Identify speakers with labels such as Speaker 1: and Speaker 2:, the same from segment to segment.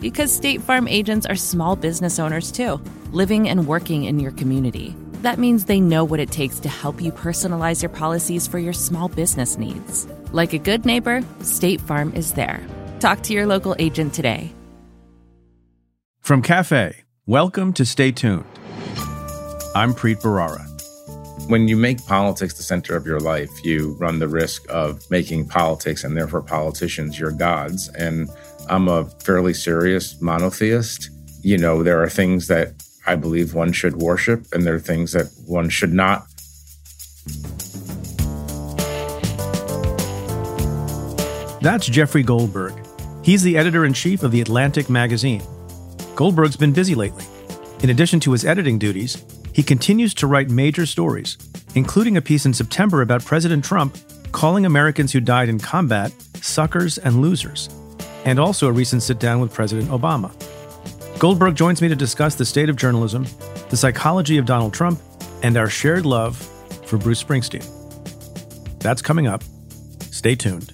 Speaker 1: Because State Farm agents are small business owners too, living and working in your community. That means they know what it takes to help you personalize your policies for your small business needs. Like a good neighbor, State Farm is there. Talk to your local agent today.
Speaker 2: From Cafe, welcome to Stay Tuned. I'm Preet Bharara.
Speaker 3: When you make politics the center of your life, you run the risk of making politics and therefore politicians your gods. And I'm a fairly serious monotheist. You know, there are things that I believe one should worship, and there are things that one should not.
Speaker 2: That's Jeffrey Goldberg. He's the editor in chief of The Atlantic magazine. Goldberg's been busy lately. In addition to his editing duties, he continues to write major stories, including a piece in September about President Trump calling Americans who died in combat suckers and losers, and also a recent sit down with President Obama. Goldberg joins me to discuss the state of journalism, the psychology of Donald Trump, and our shared love for Bruce Springsteen. That's coming up. Stay tuned.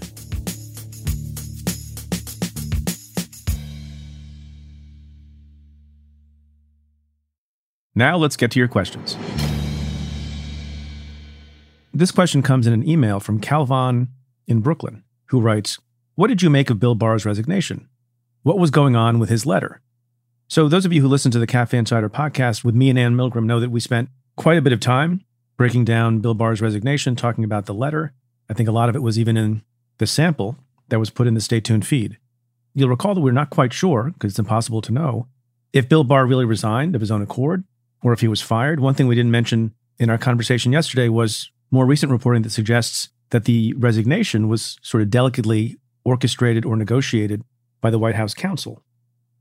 Speaker 2: Now let's get to your questions. This question comes in an email from Calvin in Brooklyn, who writes What did you make of Bill Barr's resignation? What was going on with his letter? So, those of you who listen to the Cafe Insider podcast with me and Anne Milgram know that we spent quite a bit of time breaking down Bill Barr's resignation, talking about the letter. I think a lot of it was even in the sample that was put in the Stay Tuned feed. You'll recall that we're not quite sure, because it's impossible to know, if Bill Barr really resigned of his own accord or if he was fired. One thing we didn't mention in our conversation yesterday was more recent reporting that suggests that the resignation was sort of delicately orchestrated or negotiated by the White House counsel.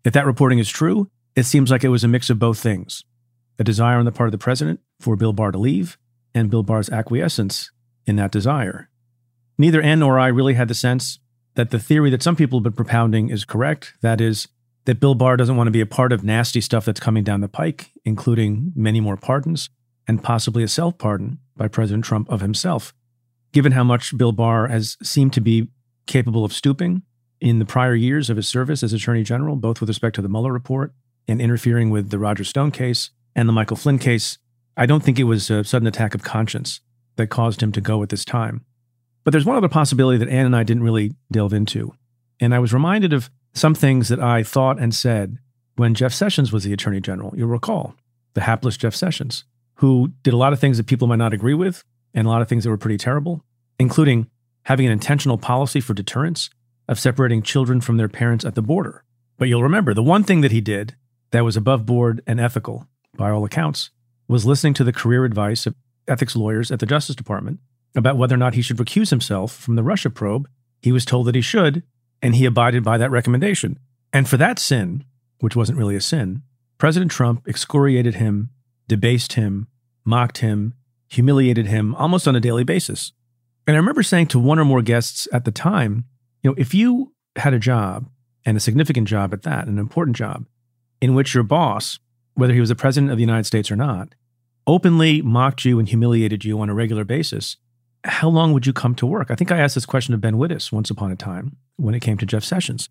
Speaker 2: If that reporting is true, it seems like it was a mix of both things a desire on the part of the president for Bill Barr to leave, and Bill Barr's acquiescence in that desire. Neither Anne nor I really had the sense that the theory that some people have been propounding is correct. That is, that Bill Barr doesn't want to be a part of nasty stuff that's coming down the pike, including many more pardons and possibly a self pardon by President Trump of himself. Given how much Bill Barr has seemed to be capable of stooping in the prior years of his service as Attorney General, both with respect to the Mueller report and interfering with the Roger Stone case and the Michael Flynn case, I don't think it was a sudden attack of conscience that caused him to go at this time. But there's one other possibility that Anne and I didn't really delve into. And I was reminded of some things that I thought and said when Jeff Sessions was the Attorney General. You'll recall the hapless Jeff Sessions, who did a lot of things that people might not agree with and a lot of things that were pretty terrible, including having an intentional policy for deterrence of separating children from their parents at the border. But you'll remember the one thing that he did that was above board and ethical, by all accounts, was listening to the career advice of ethics lawyers at the Justice Department about whether or not he should recuse himself from the Russia probe. He was told that he should, and he abided by that recommendation. And for that sin, which wasn't really a sin, President Trump excoriated him, debased him, mocked him, humiliated him almost on a daily basis. And I remember saying to one or more guests at the time, you know, if you had a job and a significant job at that, an important job, in which your boss, whether he was the president of the United States or not, openly mocked you and humiliated you on a regular basis, how long would you come to work? I think I asked this question of Ben Wittes once upon a time when it came to Jeff Sessions.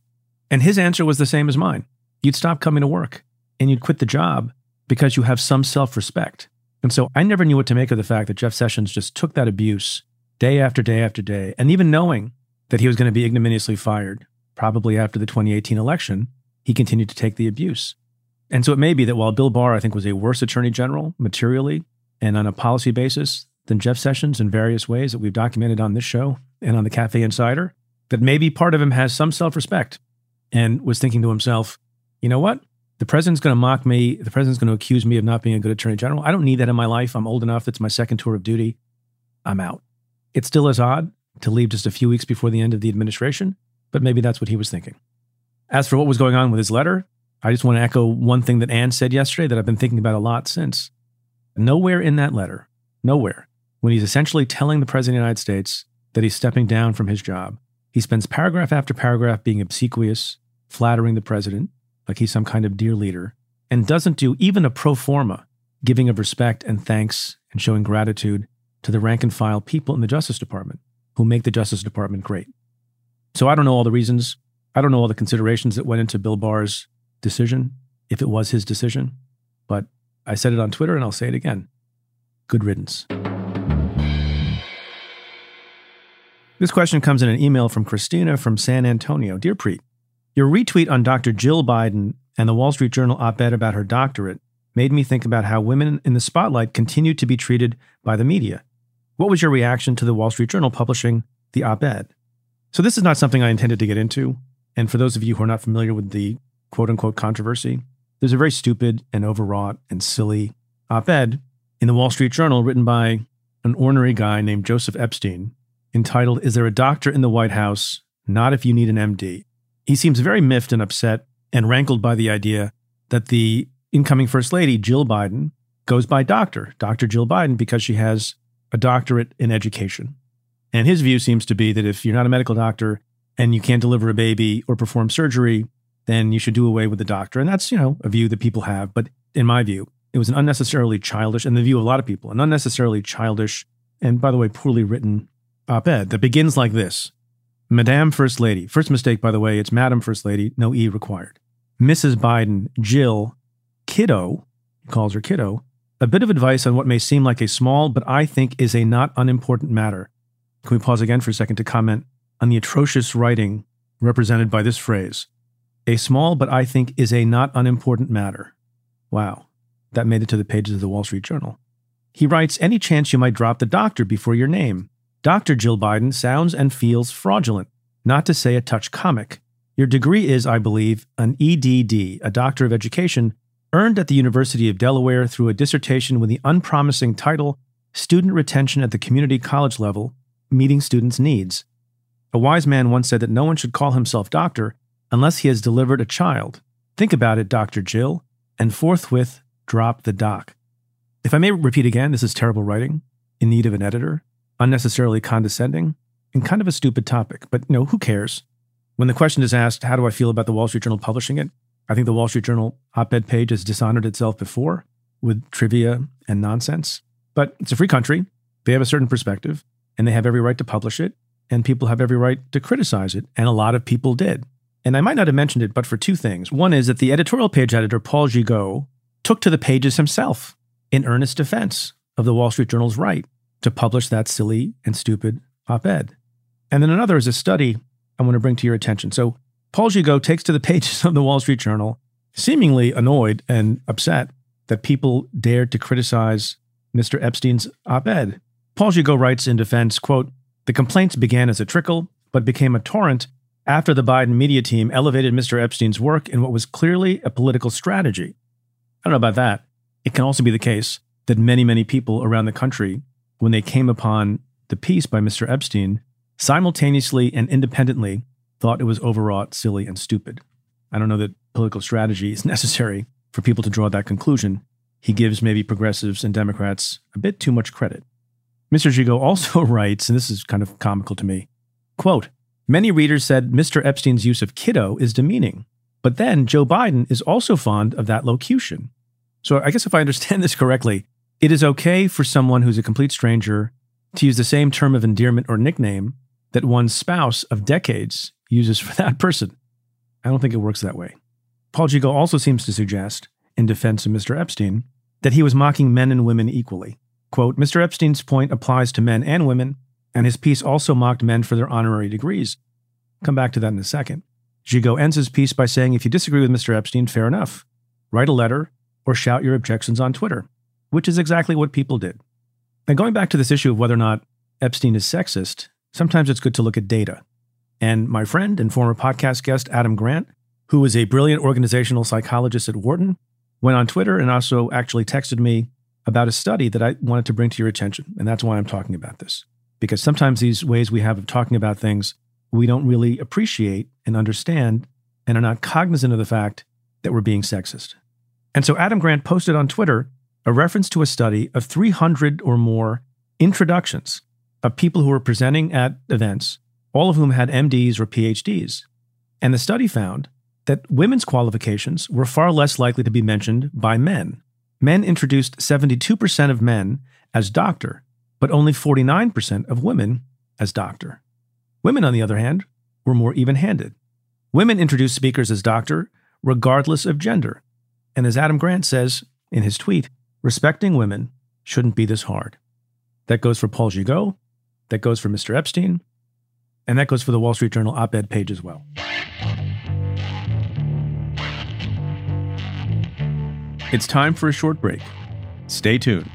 Speaker 2: And his answer was the same as mine. You'd stop coming to work and you'd quit the job because you have some self respect. And so I never knew what to make of the fact that Jeff Sessions just took that abuse day after day after day. And even knowing that he was going to be ignominiously fired, probably after the 2018 election, he continued to take the abuse. And so it may be that while Bill Barr, I think, was a worse attorney general materially and on a policy basis than Jeff Sessions in various ways that we've documented on this show and on the Cafe Insider, that maybe part of him has some self respect and was thinking to himself, you know what? The president's going to mock me. The president's going to accuse me of not being a good attorney general. I don't need that in my life. I'm old enough. It's my second tour of duty. I'm out. It still is odd to leave just a few weeks before the end of the administration, but maybe that's what he was thinking. As for what was going on with his letter, I just want to echo one thing that Anne said yesterday that I've been thinking about a lot since. Nowhere in that letter, nowhere, when he's essentially telling the President of the United States that he's stepping down from his job, he spends paragraph after paragraph being obsequious, flattering the President, like he's some kind of dear leader, and doesn't do even a pro forma giving of respect and thanks and showing gratitude to the rank and file people in the Justice Department who make the Justice Department great. So I don't know all the reasons. I don't know all the considerations that went into Bill Barr's decision, if it was his decision, but I said it on Twitter and I'll say it again. Good riddance. This question comes in an email from Christina from San Antonio. Dear Preet, your retweet on Dr. Jill Biden and the Wall Street Journal op ed about her doctorate made me think about how women in the spotlight continue to be treated by the media. What was your reaction to the Wall Street Journal publishing the op ed? So, this is not something I intended to get into. And for those of you who are not familiar with the quote unquote controversy, there's a very stupid and overwrought and silly op ed in the Wall Street Journal written by an ornery guy named Joseph Epstein entitled, Is There a Doctor in the White House? Not If You Need an MD. He seems very miffed and upset and rankled by the idea that the incoming First Lady, Jill Biden, goes by doctor, Dr. Jill Biden, because she has a doctorate in education. And his view seems to be that if you're not a medical doctor and you can't deliver a baby or perform surgery, then you should do away with the doctor. And that's, you know, a view that people have. But in my view, it was an unnecessarily childish, and the view of a lot of people, an unnecessarily childish and, by the way, poorly written op ed that begins like this Madame First Lady. First mistake, by the way, it's Madam First Lady, no E required. Mrs. Biden, Jill, kiddo, he calls her kiddo, a bit of advice on what may seem like a small, but I think is a not unimportant matter. Can we pause again for a second to comment on the atrocious writing represented by this phrase? A small, but I think is a not unimportant matter. Wow, that made it to the pages of the Wall Street Journal. He writes Any chance you might drop the doctor before your name? Dr. Jill Biden sounds and feels fraudulent, not to say a touch comic. Your degree is, I believe, an EDD, a Doctor of Education, earned at the University of Delaware through a dissertation with the unpromising title Student Retention at the Community College Level Meeting Students' Needs. A wise man once said that no one should call himself doctor unless he has delivered a child. Think about it, Dr. Jill, and forthwith drop the doc. If I may repeat again, this is terrible writing, in need of an editor unnecessarily condescending, and kind of a stupid topic. But you know, who cares? When the question is asked, how do I feel about the Wall Street Journal publishing it? I think the Wall Street Journal op-ed page has dishonored itself before with trivia and nonsense. But it's a free country. They have a certain perspective, and they have every right to publish it, and people have every right to criticize it, and a lot of people did. And I might not have mentioned it, but for two things. One is that the editorial page editor, Paul Gigot, took to the pages himself in earnest defense of the Wall Street Journal's right to publish that silly and stupid op ed. And then another is a study I want to bring to your attention. So, Paul Gigot takes to the pages of the Wall Street Journal, seemingly annoyed and upset that people dared to criticize Mr. Epstein's op ed. Paul Gigot writes in defense, quote, the complaints began as a trickle, but became a torrent after the Biden media team elevated Mr. Epstein's work in what was clearly a political strategy. I don't know about that. It can also be the case that many, many people around the country when they came upon the piece by Mr. Epstein, simultaneously and independently thought it was overwrought, silly, and stupid. I don't know that political strategy is necessary for people to draw that conclusion. He gives maybe progressives and Democrats a bit too much credit. Mr. Gigot also writes, and this is kind of comical to me quote, Many readers said Mr. Epstein's use of kiddo is demeaning, but then Joe Biden is also fond of that locution. So I guess if I understand this correctly, it is okay for someone who's a complete stranger to use the same term of endearment or nickname that one's spouse of decades uses for that person. I don't think it works that way. Paul Gigot also seems to suggest, in defense of Mr. Epstein, that he was mocking men and women equally. Quote, Mr. Epstein's point applies to men and women, and his piece also mocked men for their honorary degrees. Come back to that in a second. Gigot ends his piece by saying if you disagree with Mr. Epstein, fair enough. write a letter, or shout your objections on Twitter, which is exactly what people did. And going back to this issue of whether or not Epstein is sexist, sometimes it's good to look at data. And my friend and former podcast guest, Adam Grant, who is a brilliant organizational psychologist at Wharton, went on Twitter and also actually texted me about a study that I wanted to bring to your attention. And that's why I'm talking about this. Because sometimes these ways we have of talking about things we don't really appreciate and understand and are not cognizant of the fact that we're being sexist. And so Adam Grant posted on Twitter a reference to a study of 300 or more introductions of people who were presenting at events, all of whom had MDs or PhDs. And the study found that women's qualifications were far less likely to be mentioned by men. Men introduced 72% of men as doctor, but only 49% of women as doctor. Women, on the other hand, were more even handed. Women introduced speakers as doctor, regardless of gender. And as Adam Grant says in his tweet, respecting women shouldn't be this hard. That goes for Paul Gigot, that goes for Mr. Epstein, and that goes for the Wall Street Journal op ed page as well. It's time for a short break. Stay tuned.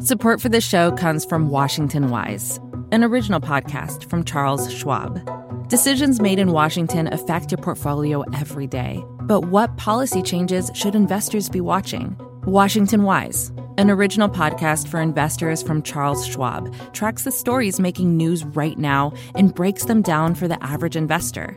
Speaker 1: Support for this show comes from Washington Wise, an original podcast from Charles Schwab. Decisions made in Washington affect your portfolio every day. But what policy changes should investors be watching? Washington Wise, an original podcast for investors from Charles Schwab, tracks the stories making news right now and breaks them down for the average investor.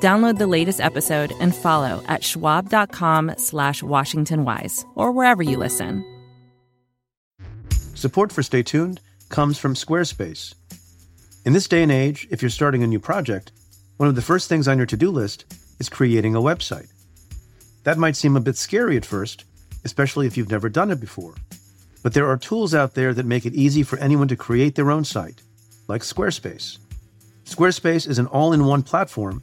Speaker 1: Download the latest episode and follow at schwab.com slash washingtonwise or wherever you listen.
Speaker 2: Support for Stay Tuned comes from Squarespace. In this day and age, if you're starting a new project, one of the first things on your to-do list is creating a website. That might seem a bit scary at first, especially if you've never done it before. But there are tools out there that make it easy for anyone to create their own site, like Squarespace. Squarespace is an all in one platform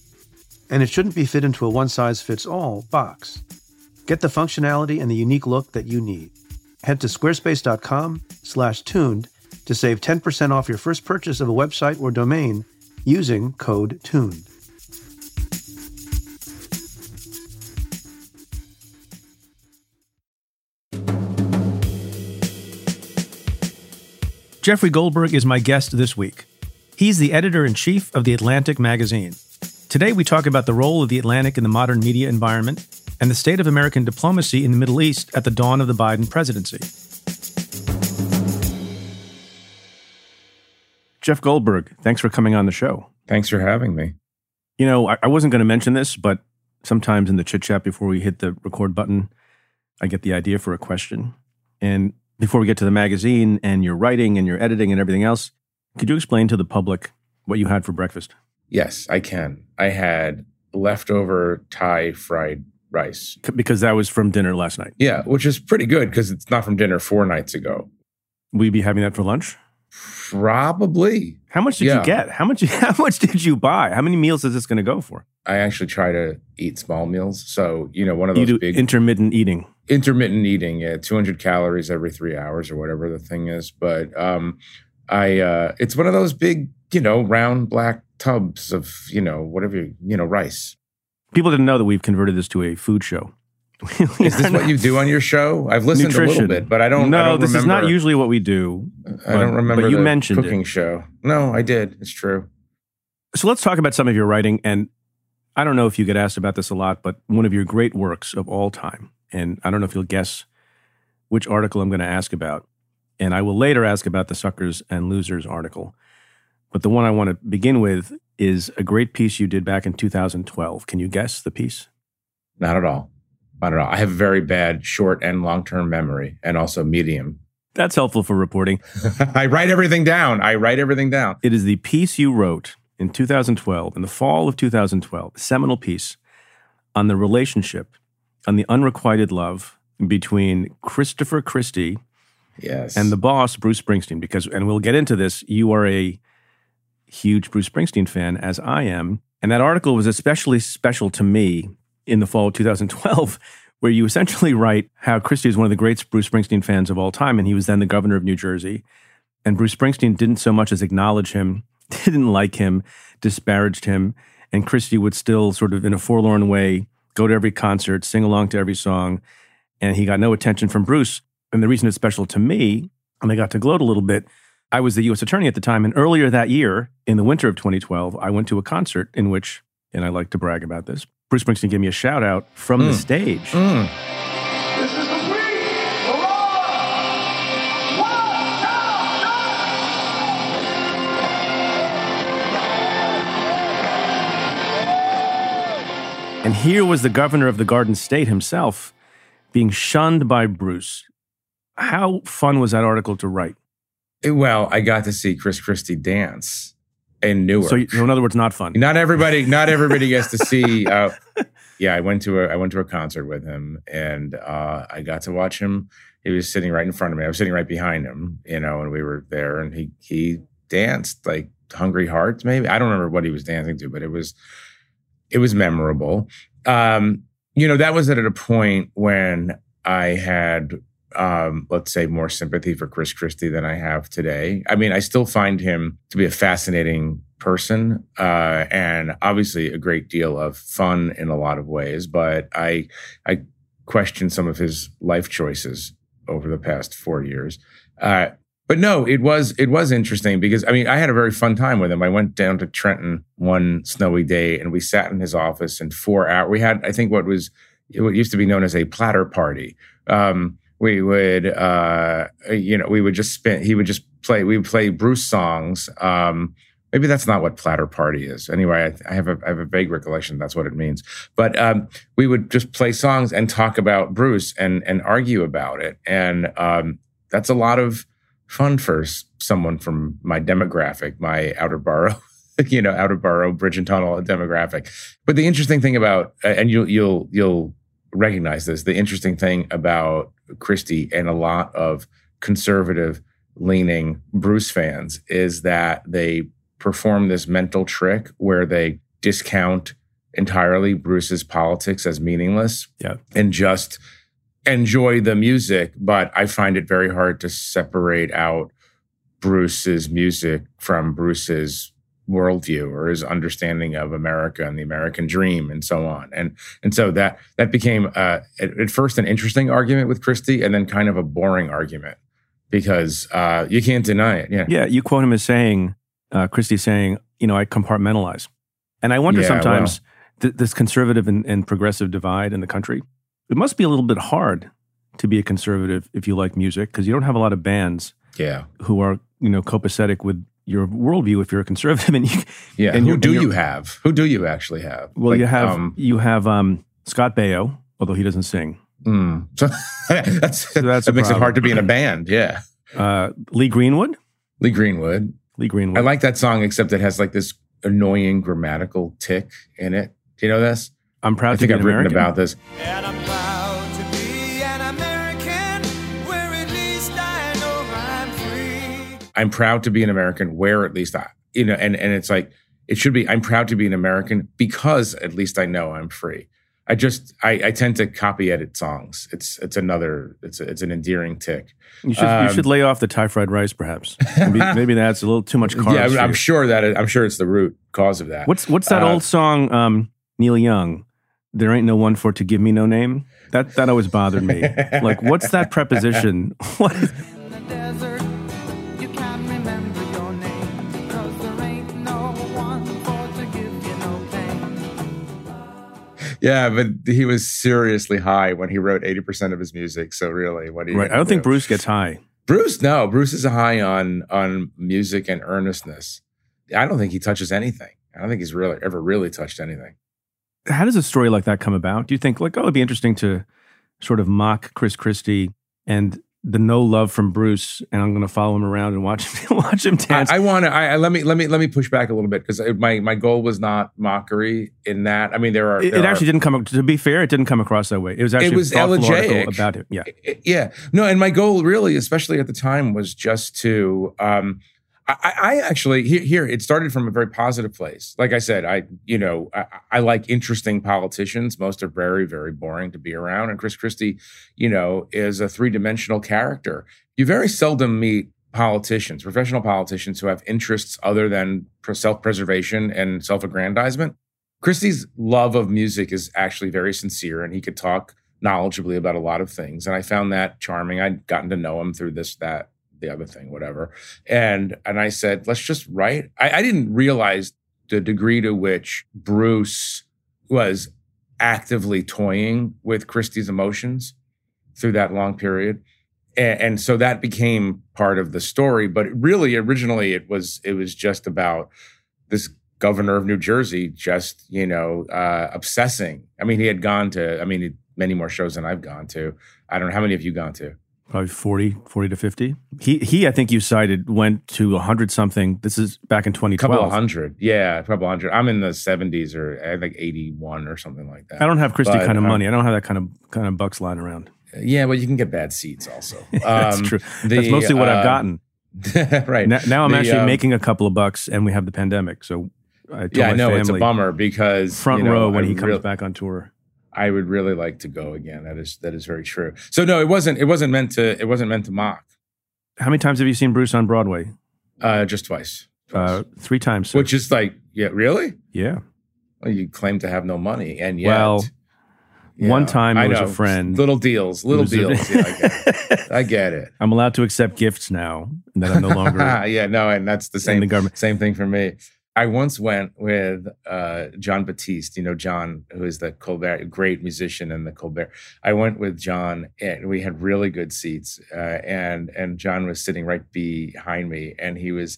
Speaker 2: and it shouldn't be fit into a one size fits all box. Get the functionality and the unique look that you need. Head to squarespace.com/tuned to save 10% off your first purchase of a website or domain using code TUNED. Jeffrey Goldberg is my guest this week. He's the editor in chief of The Atlantic magazine. Today, we talk about the role of The Atlantic in the modern media environment and the state of American diplomacy in the Middle East at the dawn of the Biden presidency. Jeff Goldberg, thanks for coming on the show.
Speaker 3: Thanks for having me.
Speaker 2: You know, I, I wasn't going to mention this, but sometimes in the chit chat before we hit the record button, I get the idea for a question. And before we get to the magazine and your writing and your editing and everything else, could you explain to the public what you had for breakfast?
Speaker 3: Yes, I can. I had leftover Thai fried rice.
Speaker 2: Because that was from dinner last night.
Speaker 3: Yeah, which is pretty good because it's not from dinner four nights ago.
Speaker 2: Will you be having that for lunch?
Speaker 3: Probably.
Speaker 2: How much did
Speaker 3: Yeah.
Speaker 2: you get? How much how much did you buy? How many meals is this going to go for?
Speaker 3: I actually try to eat small meals. So, you know, one of
Speaker 2: You
Speaker 3: those
Speaker 2: do
Speaker 3: big
Speaker 2: intermittent eating.
Speaker 3: intermittent eating, yeah, 200 calories every three hours or whatever the thing is. But um, I, uh, it's one of those big, you know, round black tubs of, you know, whatever, you know, rice.
Speaker 2: People didn't know that we've converted this to a food show.
Speaker 3: Is this what you do on your show? I've listened a
Speaker 2: Nutrition.
Speaker 3: little bit, but I don't.
Speaker 2: No,
Speaker 3: I don't
Speaker 2: this is not usually what we do.
Speaker 3: I don't remember.
Speaker 2: but you
Speaker 3: the
Speaker 2: mentioned it.
Speaker 3: cooking show. No, I did. It's true.
Speaker 2: So let's talk about some of your writing. And I don't know if you get asked about this a lot, but one of your great works of all time, and I don't know if you'll guess which article I'm going to ask about, and I will later ask about the Suckers and Losers article. But the one I want to begin with is a great piece you did back in 2012. Can you guess the piece?
Speaker 3: Not at all. Not at all. I have very bad short and long term memory and also medium.
Speaker 2: That's helpful for reporting.
Speaker 3: I write everything down. I write everything down.
Speaker 2: It is the piece you wrote in 2012, in the fall of 2012, a seminal piece on the relationship, on the unrequited love between Christopher Christie
Speaker 3: Yes.
Speaker 2: and the boss, Bruce Springsteen. Because, and we'll get into this, you are a huge Bruce Springsteen fan, as I am. And that article was especially special to me in the fall of 2012, where you essentially write how Christie is one of the great Bruce Springsteen fans of all time, and he was then the governor of New Jersey. And Bruce Springsteen didn't so much as acknowledge him, didn't like him, disparaged him, and Christie would still sort of in a forlorn way go to every concert, sing along to every song, and he got no attention from Bruce. And the reason it's special to me, and I got to gloat a little bit, I was the U.S. attorney at the time, and earlier that year, in the winter of 2012, I went to a concert in which, and I like to brag about this, Bruce Springsteen gave me a shout out from the stage.
Speaker 3: Mm.
Speaker 4: This is the Queen, the Law. One, two, three.
Speaker 2: And here was the governor of the Garden State himself being shunned by Bruce. How fun was that article to write?
Speaker 3: Well, I got to see Chris Christie dance in Newark.
Speaker 2: So, so in other words, not fun.
Speaker 3: not everybody, not everybody gets to see. Uh, yeah, I went to a I went to a concert with him, and uh, I got to watch him. He was sitting right in front of me. I was sitting right behind him, you know, and we were there, and he he danced like "Hungry Hearts," maybe. I don't remember what he was dancing to, but it was it was memorable. Um, you know, that was at a point when I had um, let's say, more sympathy for Chris Christie than I have today. I mean, I still find him to be a fascinating person uh, and obviously a great deal of fun in a lot of ways. But I, I question some of his life choices over the past four years. Uh, but no, it was it was interesting because I mean I had a very fun time with him. I went down to Trenton one snowy day and we sat in his office and four hours. We had I think what was what used to be known as a platter party. Um, we would uh you know we would just spin he would just play we would play bruce songs. Um maybe that's not what platter party is. Anyway i, I have a i have a vague recollection that's what it means. But um we would just play songs and talk about bruce and and argue about it. And um that's a lot of fun for someone from my demographic my outer borough you know outer borough bridge and tunnel demographic. But the interesting thing about and you'll you'll you'll recognize this the interesting thing about Christie and a lot of conservative leaning Bruce fans is that they perform this mental trick where they discount entirely Bruce's politics as meaningless
Speaker 2: Yeah.
Speaker 3: and just enjoy the music. But I find it very hard to separate out Bruce's music from Bruce's worldview or his understanding of America and the American dream and so on. And and so that that became uh, at, at first an interesting argument with Christie and then kind of a boring argument because uh, you can't deny it. Yeah.
Speaker 2: Yeah, you quote him as saying, uh, Christie saying, you know, I compartmentalize. And I wonder
Speaker 3: Yeah,
Speaker 2: sometimes th- this conservative and, and progressive divide in the country, it must be a little bit hard to be a conservative if you like music because you don't have a lot of bands
Speaker 3: Yeah.
Speaker 2: who are, you know, copacetic with your worldview if you're a conservative. And you,
Speaker 3: Yeah.
Speaker 2: And
Speaker 3: Who do
Speaker 2: and you're-
Speaker 3: have? Who do you actually have?
Speaker 2: well,
Speaker 3: Like,
Speaker 2: you have
Speaker 3: um,
Speaker 2: you have um, Scott Baio, although he doesn't sing.
Speaker 3: mm. So that's,
Speaker 2: that's
Speaker 3: that makes it hard to be in a band. Yeah.
Speaker 2: Uh, Lee Greenwood,
Speaker 3: Lee Greenwood.
Speaker 2: Lee Greenwood.
Speaker 3: I like that song, except it has like this annoying grammatical tick in it. Do you know this?
Speaker 2: I'm proud
Speaker 3: I
Speaker 2: to
Speaker 3: think
Speaker 2: be
Speaker 3: I've
Speaker 2: an
Speaker 3: written
Speaker 2: American.
Speaker 3: about this.
Speaker 4: I'm proud to be an American where at least I,
Speaker 3: you know, and, and it's like, it should be, I'm proud to be an American because at least I know I'm free. I just, I, I tend to copy edit songs. It's, it's another, it's, a, it's an endearing tick.
Speaker 2: You should, you
Speaker 3: Um,
Speaker 2: should lay off the Thai fried rice, perhaps. Maybe, maybe that's a little too much carbs.
Speaker 3: yeah, I'm, I'm sure that, it, I'm sure it's the root cause of that.
Speaker 2: What's what's that
Speaker 3: Uh,
Speaker 2: old song, um, Neil Young? There ain't no one for to give me no name. That that always bothered me. like, what's that preposition? What?
Speaker 3: Yeah, but he was seriously high when he wrote 80% of his music. So really, what do you
Speaker 2: Right. I don't think Bruce gets high.
Speaker 3: Bruce, no, Bruce is high on on music and earnestness. I don't think he touches anything. I don't think he's really ever really touched anything.
Speaker 2: How does a story like that come about? Do you think like oh, it'd be interesting to sort of mock Chris Christie and the no love from Bruce, and I'm going to follow him around and watch him watch him dance.
Speaker 3: I, I want to. I, I- let me let me let me push back a little bit because my my goal was not mockery in that. I mean, there are.
Speaker 2: it,
Speaker 3: there
Speaker 2: it
Speaker 3: are-
Speaker 2: actually didn't come. To be fair, it didn't come across that way. It was actually it was
Speaker 3: elegiac.
Speaker 2: about it. Yeah,
Speaker 3: yeah no and my goal really especially at the time was just to um I, I actually here, here it started from a very positive place. Like i said i you know I, I like interesting politicians. Most are very very boring to be around. And chris christie you know is a three-dimensional character. You very seldom meet politicians professional politicians who have interests other than self-preservation and self-aggrandizement. Christie's love of music is actually very sincere and he could talk knowledgeably about a lot of things. And I found that charming. I'd gotten to know him through this, that, the other thing, whatever. And and I said, let's just write. I, I didn't realize the degree to which Bruce was actively toying with Christie's emotions through that long period. And, and so that became part of the story. But really, originally, it was it was just about this governor of New Jersey just you know uh, obsessing. I mean, he had gone to. I mean, many more shows than I've gone to. I don't know how many have you gone to.
Speaker 2: Probably 40, 40 to fifty. He he, I think you cited went to hundred something. This is back in
Speaker 3: A couple of hundred, yeah, a couple hundred. I'm in the 70s or I think 81 or something like that.
Speaker 2: I don't have Christie
Speaker 3: But,
Speaker 2: kind of money. I don't have that kind of kind of bucks lying around.
Speaker 3: Yeah, but you can get bad seats also.
Speaker 2: That's
Speaker 3: Um,
Speaker 2: true.
Speaker 3: the,
Speaker 2: That's mostly what
Speaker 3: uh,
Speaker 2: I've gotten.
Speaker 3: right
Speaker 2: Now, now I'm
Speaker 3: The,
Speaker 2: actually
Speaker 3: um,
Speaker 2: making a couple of bucks, and we have the pandemic. So I told
Speaker 3: Yeah, I know it's a bummer because
Speaker 2: Front
Speaker 3: you know,
Speaker 2: row when
Speaker 3: I
Speaker 2: he comes
Speaker 3: real-
Speaker 2: back on tour.
Speaker 3: I would really like to go again. That is that is very true. So no, it wasn't. It wasn't meant to. It wasn't meant to mock.
Speaker 2: How many times have you seen Bruce on Broadway?
Speaker 3: Uh, just twice. Twice.
Speaker 2: Uh, three times. sir.
Speaker 3: Which is like, yeah, really?
Speaker 2: yeah.
Speaker 3: Well, you claim to have no money, and yet,
Speaker 2: Well,
Speaker 3: yeah,
Speaker 2: one time
Speaker 3: I
Speaker 2: it was a friend.
Speaker 3: Little deals, little
Speaker 2: a-
Speaker 3: deals. yeah, I get it. I get it.
Speaker 2: I'm allowed to accept gifts now that I'm no longer
Speaker 3: yeah, no, and that's the same
Speaker 2: the government.
Speaker 3: same thing for me. I once went with uh, Jon Batiste, you know, Jon, who is the Colbert, great musician in the Colbert. I went with Jon and we had really good seats. Uh, and, and Jon was sitting right behind me and he was,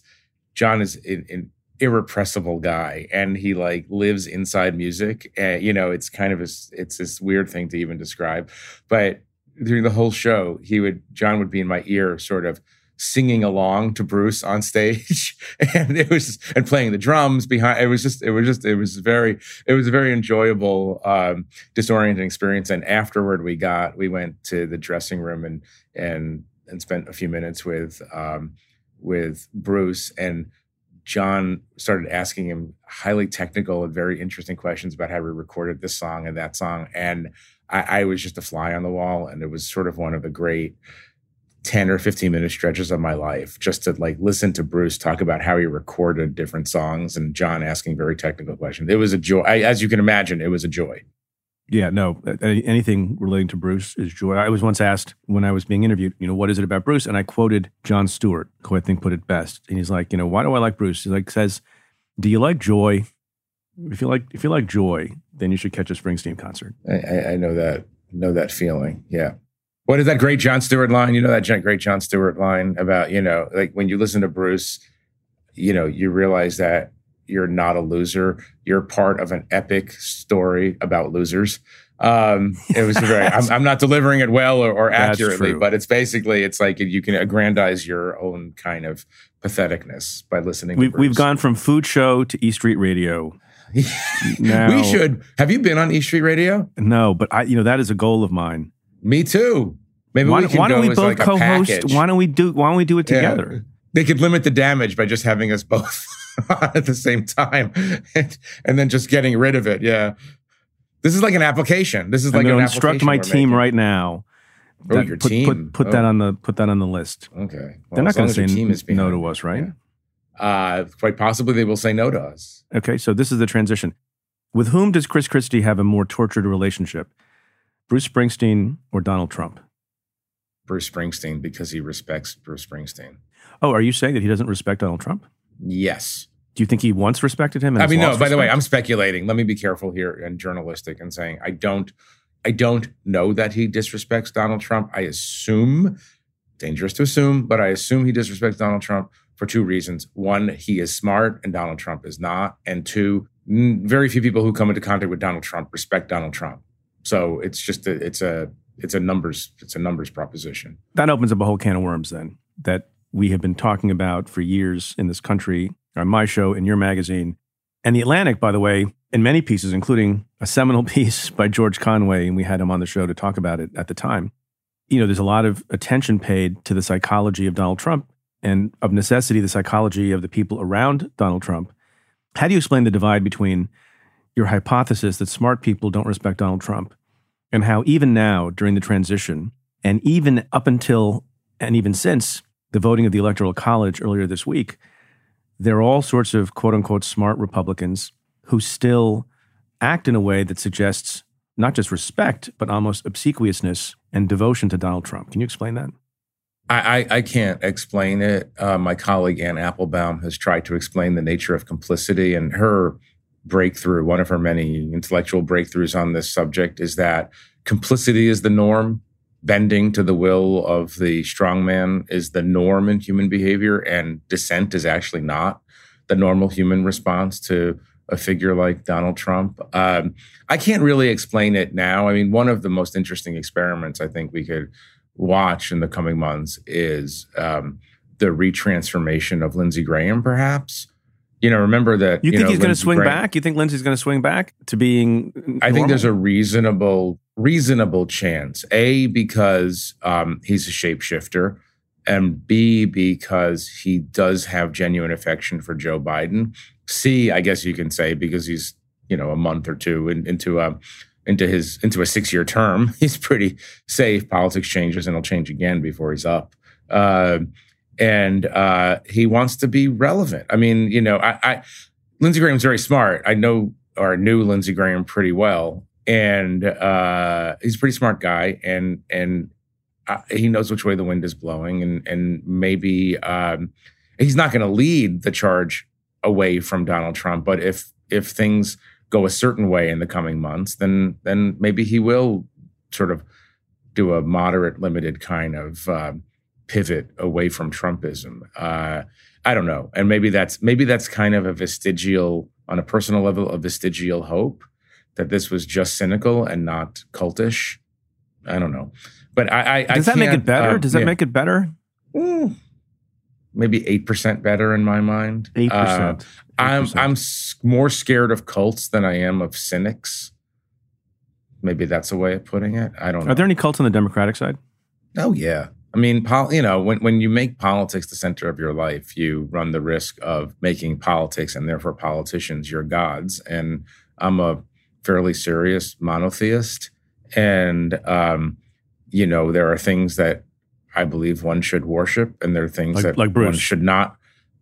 Speaker 3: Jon is an, an irrepressible guy and he like lives inside music. And, you know, it's kind of a, it's this weird thing to even describe, but during the whole show, he would, Jon would be in my ear sort of, singing along to Bruce on stage and it was and playing the drums behind it was just it was just it was very it was a very enjoyable um disorienting experience. And afterward we got we went to the dressing room and and and spent a few minutes with um with Bruce. And Jon started asking him highly technical and very interesting questions about how we recorded this song and that song. And I, I was just a fly on the wall and it was sort of one of the great 10 or 15 minute stretches of my life just to like listen to Bruce talk about how he recorded different songs and John asking very technical questions. It was a joy. I, as you can imagine, it was a joy.
Speaker 2: Yeah, no, anything relating to Bruce is joy. I was once asked when I was being interviewed, you know, what is it about Bruce? And I quoted Jon Stewart, who I think put it best. And he's like, you know, why do I like Bruce? He like says, do you like joy? If you like, if you like joy, then you should catch a Springsteen concert.
Speaker 3: I, I, I know that, know that feeling. Yeah. What is that great Jon Stewart line? You know that great Jon Stewart line about, you know, like when you listen to Bruce, you know, you realize that you're not a loser. You're part of an epic story about losers. Um, it was very, I'm, I'm not delivering it well or, or accurately, but it's basically, it's like you can aggrandize your own kind of patheticness by listening.
Speaker 2: We've
Speaker 3: to
Speaker 2: we've gone from food show to E Street Radio. Now-
Speaker 3: we should. Have you been on E Street Radio?
Speaker 2: No, but I, you know, that is a goal of mine.
Speaker 3: Me too. Maybe
Speaker 2: Why,
Speaker 3: we can
Speaker 2: why
Speaker 3: go
Speaker 2: don't we
Speaker 3: as
Speaker 2: both
Speaker 3: like
Speaker 2: co-host? Why don't we do? Why don't we do it
Speaker 3: Yeah.
Speaker 2: together?
Speaker 3: They could limit the damage by just having us both at the same time, and, and then just getting rid of it. Yeah, this is like an application. This is like an
Speaker 2: instruct my team
Speaker 3: making.
Speaker 2: right now.
Speaker 3: Oh,
Speaker 2: that-
Speaker 3: your
Speaker 2: put,
Speaker 3: team.
Speaker 2: Put, put that
Speaker 3: Oh.
Speaker 2: on the put that on the list.
Speaker 3: Okay,
Speaker 2: They're not going to say
Speaker 3: team is
Speaker 2: no to us, right?
Speaker 3: Yeah. Uh, quite possibly they will say no to us.
Speaker 2: Okay, so this is the transition. With whom does Chris Christie have a more tortured relationship? Bruce Springsteen or Donald Trump?
Speaker 3: Bruce Springsteen because he respects Bruce Springsteen.
Speaker 2: Oh, are you saying that he doesn't respect Donald Trump?
Speaker 3: Yes,
Speaker 2: Do you think he once respected him?
Speaker 3: I mean, no. By the way. I'm speculating. Let me be careful here and journalistic and saying I don't, I don't know that he disrespects Donald Trump. I assume, dangerous to assume, but I assume he disrespects Donald Trump for two reasons. One, he is smart and Donald Trump is not, and two, very few people who come into contact with Donald Trump respect Donald Trump. So it's just a, it's a, it's a numbers, it's a numbers proposition.
Speaker 2: that opens up a whole can of worms then that we have been talking about for years in this country, on my show, in your magazine. And The Atlantic, by the way, in many pieces, including a seminal piece by George Conway, and we had him on the show to talk about it at the time. You know, there's a lot of attention paid to the psychology of Donald Trump and of necessity, the psychology of the people around Donald Trump. How do you explain the divide between your hypothesis that smart people don't respect Donald Trump and how even now during the transition and even up until and even since the voting of the electoral college earlier this week there are all sorts of quote unquote smart republicans who still act in a way that suggests not just respect but almost obsequiousness and devotion to donald trump can you explain that
Speaker 3: I, I, I can't explain it. Uh, my colleague Anne Applebaum has tried to explain the nature of complicity, and her breakthrough, one of her many intellectual breakthroughs on this subject, is that complicity is the norm. Bending to the will of the strongman is the norm in human behavior, and dissent is actually not the normal human response to a figure like Donald Trump. Um, I can't really explain it now. I mean, one of the most interesting experiments I think we could watch in the coming months is um, the retransformation of Lindsey Graham, perhaps. You know, remember that
Speaker 2: you, think
Speaker 3: know,
Speaker 2: he's going to swing
Speaker 3: Graham-
Speaker 2: back you think lindsey's going to swing back to being
Speaker 3: I think there's a reasonable, reasonable chance. A because um, he's a shapeshifter, and B because he does have genuine affection for Joe Biden. C, I guess you can say because he's you know a month or two in, into a into his into a six year term. He's pretty safe. Politics changes and he'll change again before he's up. Uh, and uh, he wants to be relevant. I mean, you know, I, I Lindsey Graham's very smart. I know or knew Lindsey Graham pretty well, and uh, he's a pretty smart guy, and and uh, he knows which way the wind is blowing, and and maybe um, he's not going to lead the charge away from Donald Trump, but if if things go a certain way in the coming months, then then maybe he will sort of do a moderate, limited kind of uh, pivot away from Trumpism. Uh, I don't know, and maybe that's maybe that's kind of a vestigial, on a personal level, a vestigial hope that this was just cynical and not cultish. I don't know, but I, I
Speaker 2: does
Speaker 3: I
Speaker 2: that make it better
Speaker 3: uh,
Speaker 2: does that
Speaker 3: yeah.
Speaker 2: make it better
Speaker 3: Mm, maybe eight percent better in my mind?
Speaker 2: 8%
Speaker 3: Uh, I'm I'm s- more scared of cults than I am of cynics. Maybe that's a way of putting it. I don't know.
Speaker 2: are there any cults on the democratic side
Speaker 3: Oh yeah. I mean, pol- you know, when when you make politics the center of your life, you run the risk of making politics and therefore politicians your gods. And I'm a fairly serious monotheist, and um, you know, there are things that I believe one should worship, and there are things
Speaker 2: Like-
Speaker 3: that
Speaker 2: like
Speaker 3: one should not.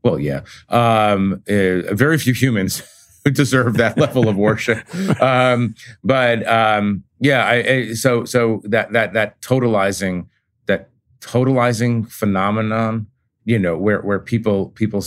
Speaker 3: Well, yeah, um, uh, very few humans deserve that level of worship. Um, but um, yeah, I, I, so so that that that totalizing totalizing phenomenon, you know, where where people people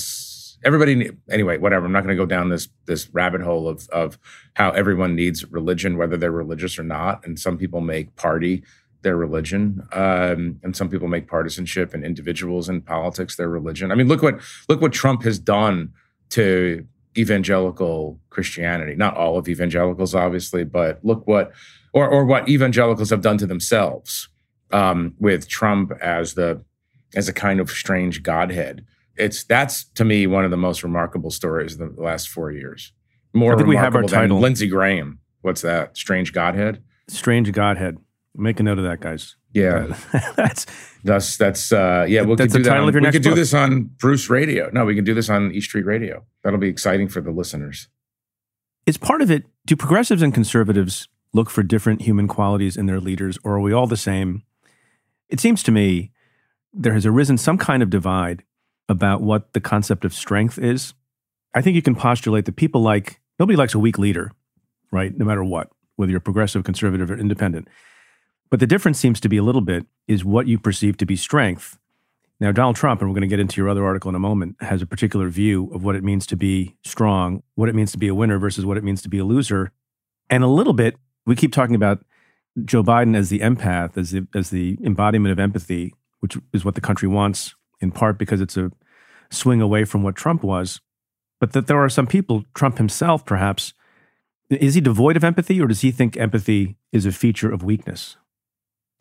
Speaker 3: everybody anyway, whatever. I'm not going to go down this this rabbit hole of of how everyone needs religion, whether they're religious or not, and some people make party their religion, um, and some people make partisanship and individuals in politics their religion. I mean, look what look what Trump has done to evangelical Christianity. Not all of evangelicals, obviously, but look what or or what evangelicals have done to themselves um, with Trump as the as a kind of strange godhead. It's that's to me one of the most remarkable stories of the last four years. More
Speaker 2: I think we have our title.
Speaker 3: Lindsey Graham. What's that? Strange godhead.
Speaker 2: strange godhead make a note of that guys
Speaker 3: Yeah,
Speaker 2: that's
Speaker 3: that's that's uh, yeah. We
Speaker 2: That's the
Speaker 3: do that.
Speaker 2: title
Speaker 3: on-
Speaker 2: of your
Speaker 3: we could do
Speaker 2: book.
Speaker 3: this on Bruce Radio. No, we can do this on East Street Radio. That'll be exciting for the listeners.
Speaker 2: is part of it do progressives and conservatives look for different human qualities in their leaders or are we all the same it seems to me there has arisen some kind of divide about what the concept of strength is. I think you can postulate that people like nobody likes a weak leader right no matter what whether you're progressive conservative or independent. But the difference seems to be a little bit is what you perceive to be strength. Now, Donald Trump, and we're going to get into your other article in a moment, has a particular view of what it means to be strong, what it means to be a winner versus what it means to be a loser. And a little bit, we keep talking about Joe Biden as the empath, as the, as the embodiment of empathy, which is what the country wants, in part because it's a swing away from what Trump was. But that there are some people, Trump himself perhaps, is he devoid of empathy or does he think empathy is a feature of weakness?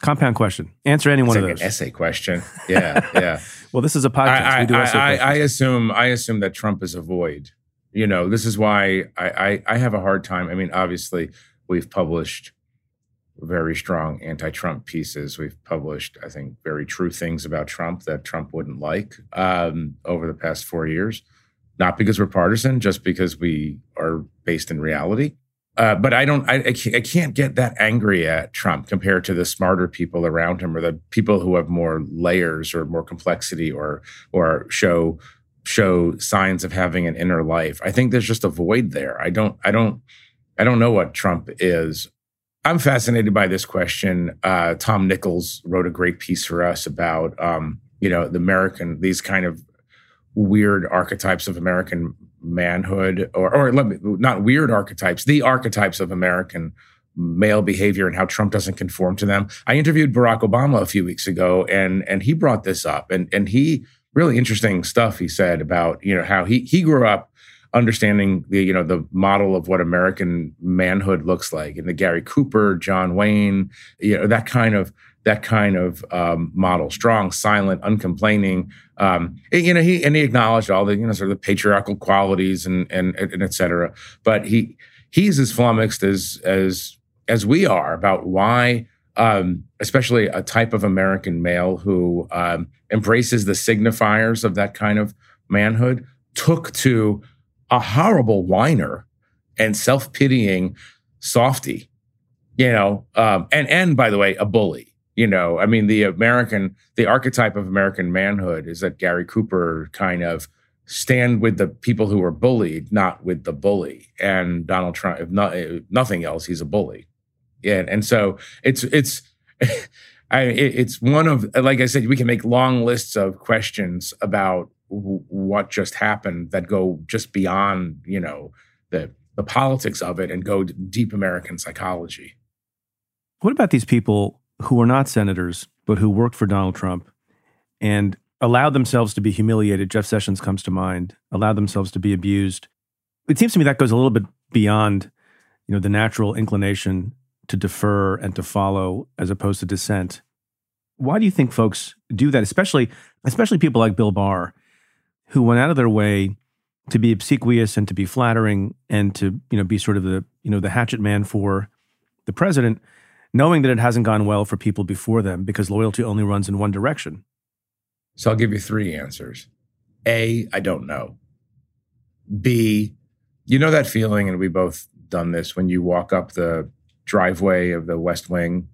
Speaker 2: Compound question. Answer any one
Speaker 3: like
Speaker 2: of
Speaker 3: an
Speaker 2: those.
Speaker 3: essay question. Yeah, yeah.
Speaker 2: Well, this is a podcast.
Speaker 3: I,
Speaker 2: we do essay
Speaker 3: I, I assume I assume that Trump is a void. You know, this is why I, I, I have a hard time. I mean, obviously, we've published very strong anti-Trump pieces. We've published, I think, very true things about Trump that Trump wouldn't like um, over the past four years. Not because we're partisan, just because we are based in reality. Uh, but I don't, I, I can't get that angry at Trump compared to the smarter people around him or the people who have more layers or more complexity or or show show signs of having an inner life. I think there's just a void there. I don't, I don't, I don't know what Trump is. I'm fascinated by this question. Uh, Tom Nichols wrote a great piece for us about, um, you know, the American, these kind of weird archetypes of American manhood, or, or let me, not weird archetypes, the archetypes of American male behavior and how Trump doesn't conform to them. I interviewed Barack Obama a few weeks ago, and and he brought this up, and and he really interesting stuff he said about you know how he he grew up understanding the you know the model of what American manhood looks like, and the Gary Cooper, John Wayne, you know that kind of that kind of um, model, strong, silent, uncomplaining. Um, and, you know, he and he acknowledged all the you know sort of the patriarchal qualities and and and et cetera. But he he's as flummoxed as as as we are about why. Um, especially a type of American male who um, embraces the signifiers of that kind of manhood, took to a horrible whiner and self-pitying softy, you know, um, and and by the way, a bully. You know, I mean, the American, the archetype of American manhood is that Gary Cooper kind of stand with the people who are bullied, not with the bully. And Donald Trump, if, not, if nothing else, he's a bully. Yeah, and so it's it's. I, it, it's one of, like I said, we can make long lists of questions about what just happened that go just beyond, you know, the the politics of it and go deep American psychology.
Speaker 2: What about these people who are not senators, but who worked for Donald Trump and allowed themselves to be humiliated? Jeff Sessions comes to mind, allowed themselves to be abused. It seems to me that goes a little bit beyond, you know, the natural inclination to defer and to follow as opposed to dissent. Why do you think folks do that, especially especially people like Bill Barr, who went out of their way to be obsequious and to be flattering and to, you know, be sort of the, you know, the hatchet man for the president, knowing that it hasn't gone well for people before them because loyalty only runs in one direction.
Speaker 3: So I'll give you three answers. A, I don't know. B, you know that feeling, and we both done this when you walk up the driveway of the West Wing,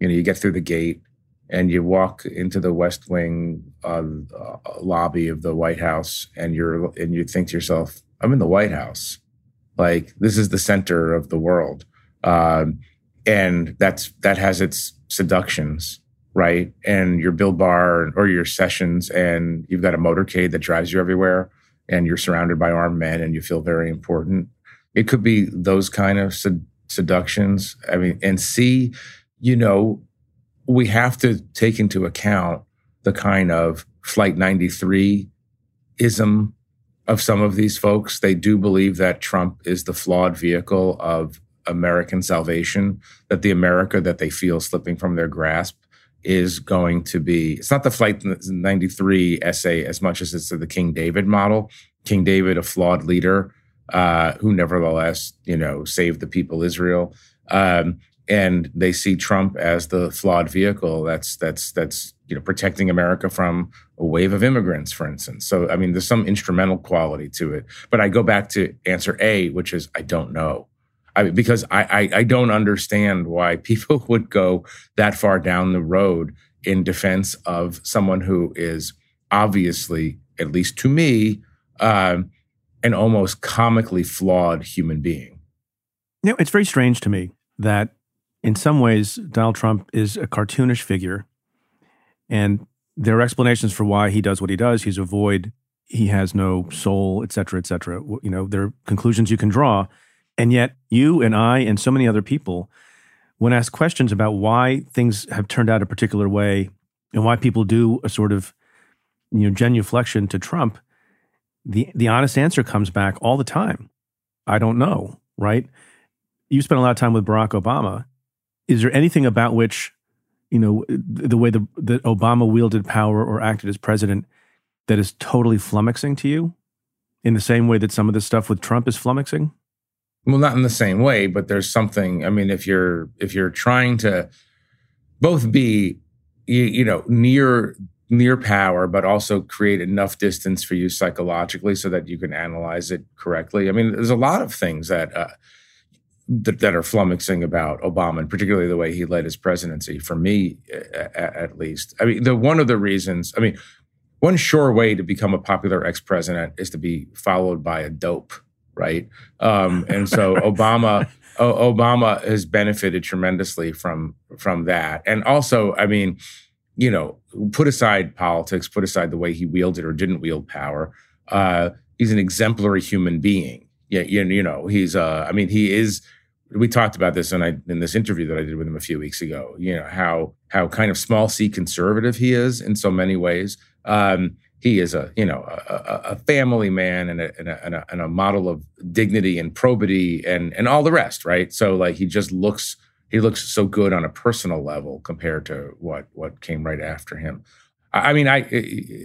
Speaker 3: you know, you get through the gate and you walk into the West Wing uh, uh, lobby of the White House, and you're and you think to yourself, "I'm in the White House. Like this is the center of the world." Um, and that's that has its seductions right? And you're Bill Barr or your Sessions, and you've got a motorcade that drives you everywhere, and you're surrounded by armed men, and you feel very important. It could be those kind of sed- seductions. I mean, and see, you know, we have to take into account the kind of Flight 93 ism of some of these folks. They do believe that Trump is the flawed vehicle of American salvation, that the America that they feel slipping from their grasp is going to be it's not the flight 93 essay as much as it's the king david model king david a flawed leader uh, who nevertheless you know saved the people israel um, and they see trump as the flawed vehicle that's that's that's you know protecting america from a wave of immigrants for instance. So i mean there's some instrumental quality to it. But i go back to answer a which is i don't know. I because I, I, I don't understand why people would go that far down the road in defense of someone who is obviously, at least to me, um, an almost comically flawed human being.
Speaker 2: You know, it's very strange to me that in some ways Donald Trump is a cartoonish figure. And there are explanations for why he does what he does. He's a void. He has no soul, et cetera, et cetera. You know, there are conclusions you can draw. And yet, you and I and so many other people, when asked questions about why things have turned out a particular way and why people do a sort of, you know, genuflection to Trump, the the honest answer comes back all the time. I don't know, right? You spent a lot of time with Barack Obama. Is there anything about which, you know, the, way the, that Obama wielded power or acted as president that is totally flummoxing to you in the same way that some of the stuff with Trump is flummoxing?
Speaker 3: Well, not in the same way, but there's something. I mean, if you're if you're trying to both be, you, you know, near near power, but also create enough distance for you psychologically so that you can analyze it correctly. I mean, there's a lot of things that uh, that, that are flummoxing about Obama, and particularly the way he led his presidency. For me, at, at least, I mean, the one of the reasons. I mean, one sure way to become a popular ex-president is to be followed by a dope, right? Um, and so Obama. O- Obama has benefited tremendously from from that, and also, I mean, you know, put aside politics, put aside the way he wielded or didn't wield power. Uh, he's an exemplary human being. Yeah, you, you know, he's. Uh, I mean, he is. We talked about this in, I, in this interview that I did with him a few weeks ago. You know how how kind of small c conservative he is in so many ways. Um, he is a you know a, a, family man and a, and, a, and, a, and model of dignity and probity and and all the rest, right? So like he just looks he looks so good on a personal level compared to what what came right after him. I I mean, I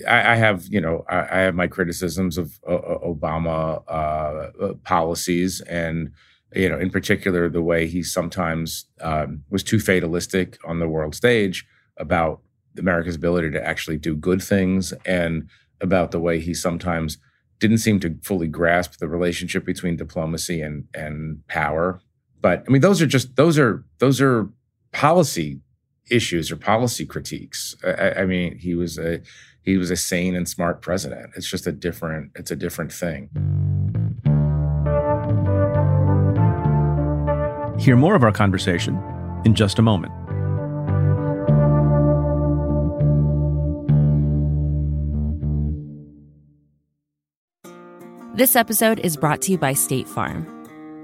Speaker 3: I have you know I I have my criticisms of uh, uh, Obama uh, policies and you know in particular the way he sometimes um, was too fatalistic on the world stage about America's ability to actually do good things and about the way he sometimes didn't seem to fully grasp the relationship between diplomacy and and power. But I mean, those are just those are those are policy issues or policy critiques. I, I- I mean, he was a he was a sane and smart president. It's just a different it's a different thing.
Speaker 2: Hear more of our conversation in just a moment.
Speaker 1: This episode is brought to you by State Farm.